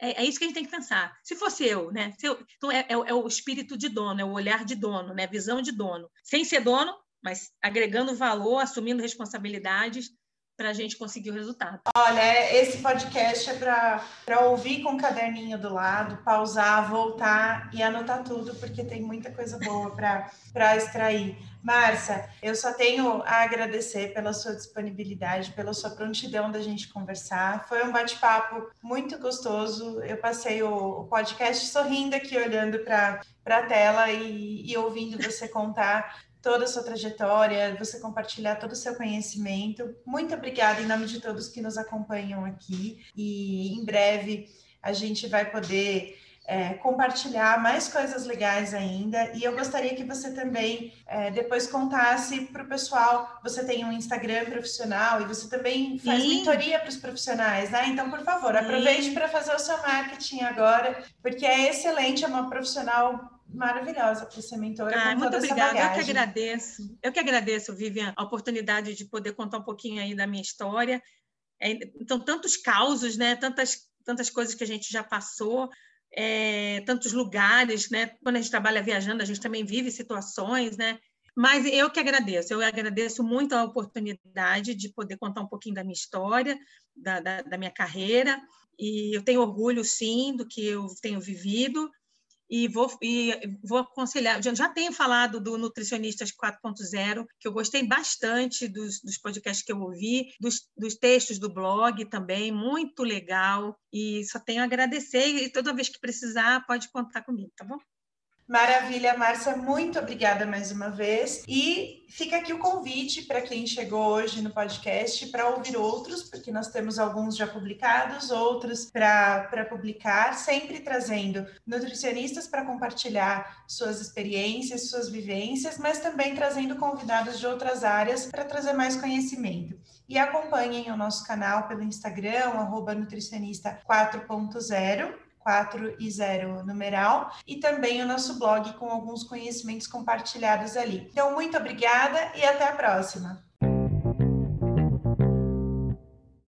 É, é, isso que a gente tem que pensar. Se fosse eu, né? Eu, então é, é, é, o espírito de dono, é o olhar de dono, né? Visão de dono. Sem ser dono, mas agregando valor, assumindo responsabilidades para a gente conseguir o resultado.
Olha, esse podcast é para ouvir com o caderninho do lado, pausar, voltar e anotar tudo, porque tem muita coisa boa para extrair. Márcia, eu só tenho a agradecer pela sua disponibilidade, pela sua prontidão da gente conversar. Foi um bate-papo muito gostoso. Eu passei o, o podcast sorrindo aqui, olhando para a tela e, e ouvindo você contar toda a sua trajetória, você compartilhar todo o seu conhecimento. Muito obrigada em nome de todos que nos acompanham aqui e em breve a gente vai poder é, compartilhar mais coisas legais ainda. E eu gostaria que você também é, depois contasse para o pessoal. Você tem um Instagram profissional e você também faz Sim. mentoria para os profissionais, né? Então, por favor, aproveite para fazer o seu marketing agora, porque é excelente, é uma profissional maravilhosa para ser mentora.
Ah, muito obrigada. Eu que agradeço. Eu que agradeço, Vivian, a oportunidade de poder contar um pouquinho aí da minha história. É, então, tantos causos, né? Tantas, tantas coisas que a gente já passou. É, tantos lugares, né? Quando a gente trabalha viajando, a gente também vive situações, né? Mas eu que agradeço, eu agradeço muito a oportunidade de poder contar um pouquinho da minha história, da, da, da minha carreira, e eu tenho orgulho, sim, do que eu tenho vivido, e vou, e vou aconselhar. Já, já tenho falado do Nutricionistas 4.0, que eu gostei bastante dos, dos podcasts que eu ouvi, dos, dos textos do blog também, muito legal. E só tenho a agradecer, e toda vez que precisar, pode contar comigo, tá bom?
Maravilha, Márcia, muito obrigada mais uma vez. E fica aqui o convite para quem chegou hoje no podcast para ouvir outros, porque nós temos alguns já publicados, outros para publicar, sempre trazendo nutricionistas para compartilhar suas experiências, suas vivências, mas também trazendo convidados de outras áreas para trazer mais conhecimento. E acompanhem o nosso canal pelo Instagram, nutricionista 4.0 4 e 0 numeral, e também o nosso blog com alguns conhecimentos compartilhados ali. Então, muito obrigada e até a próxima!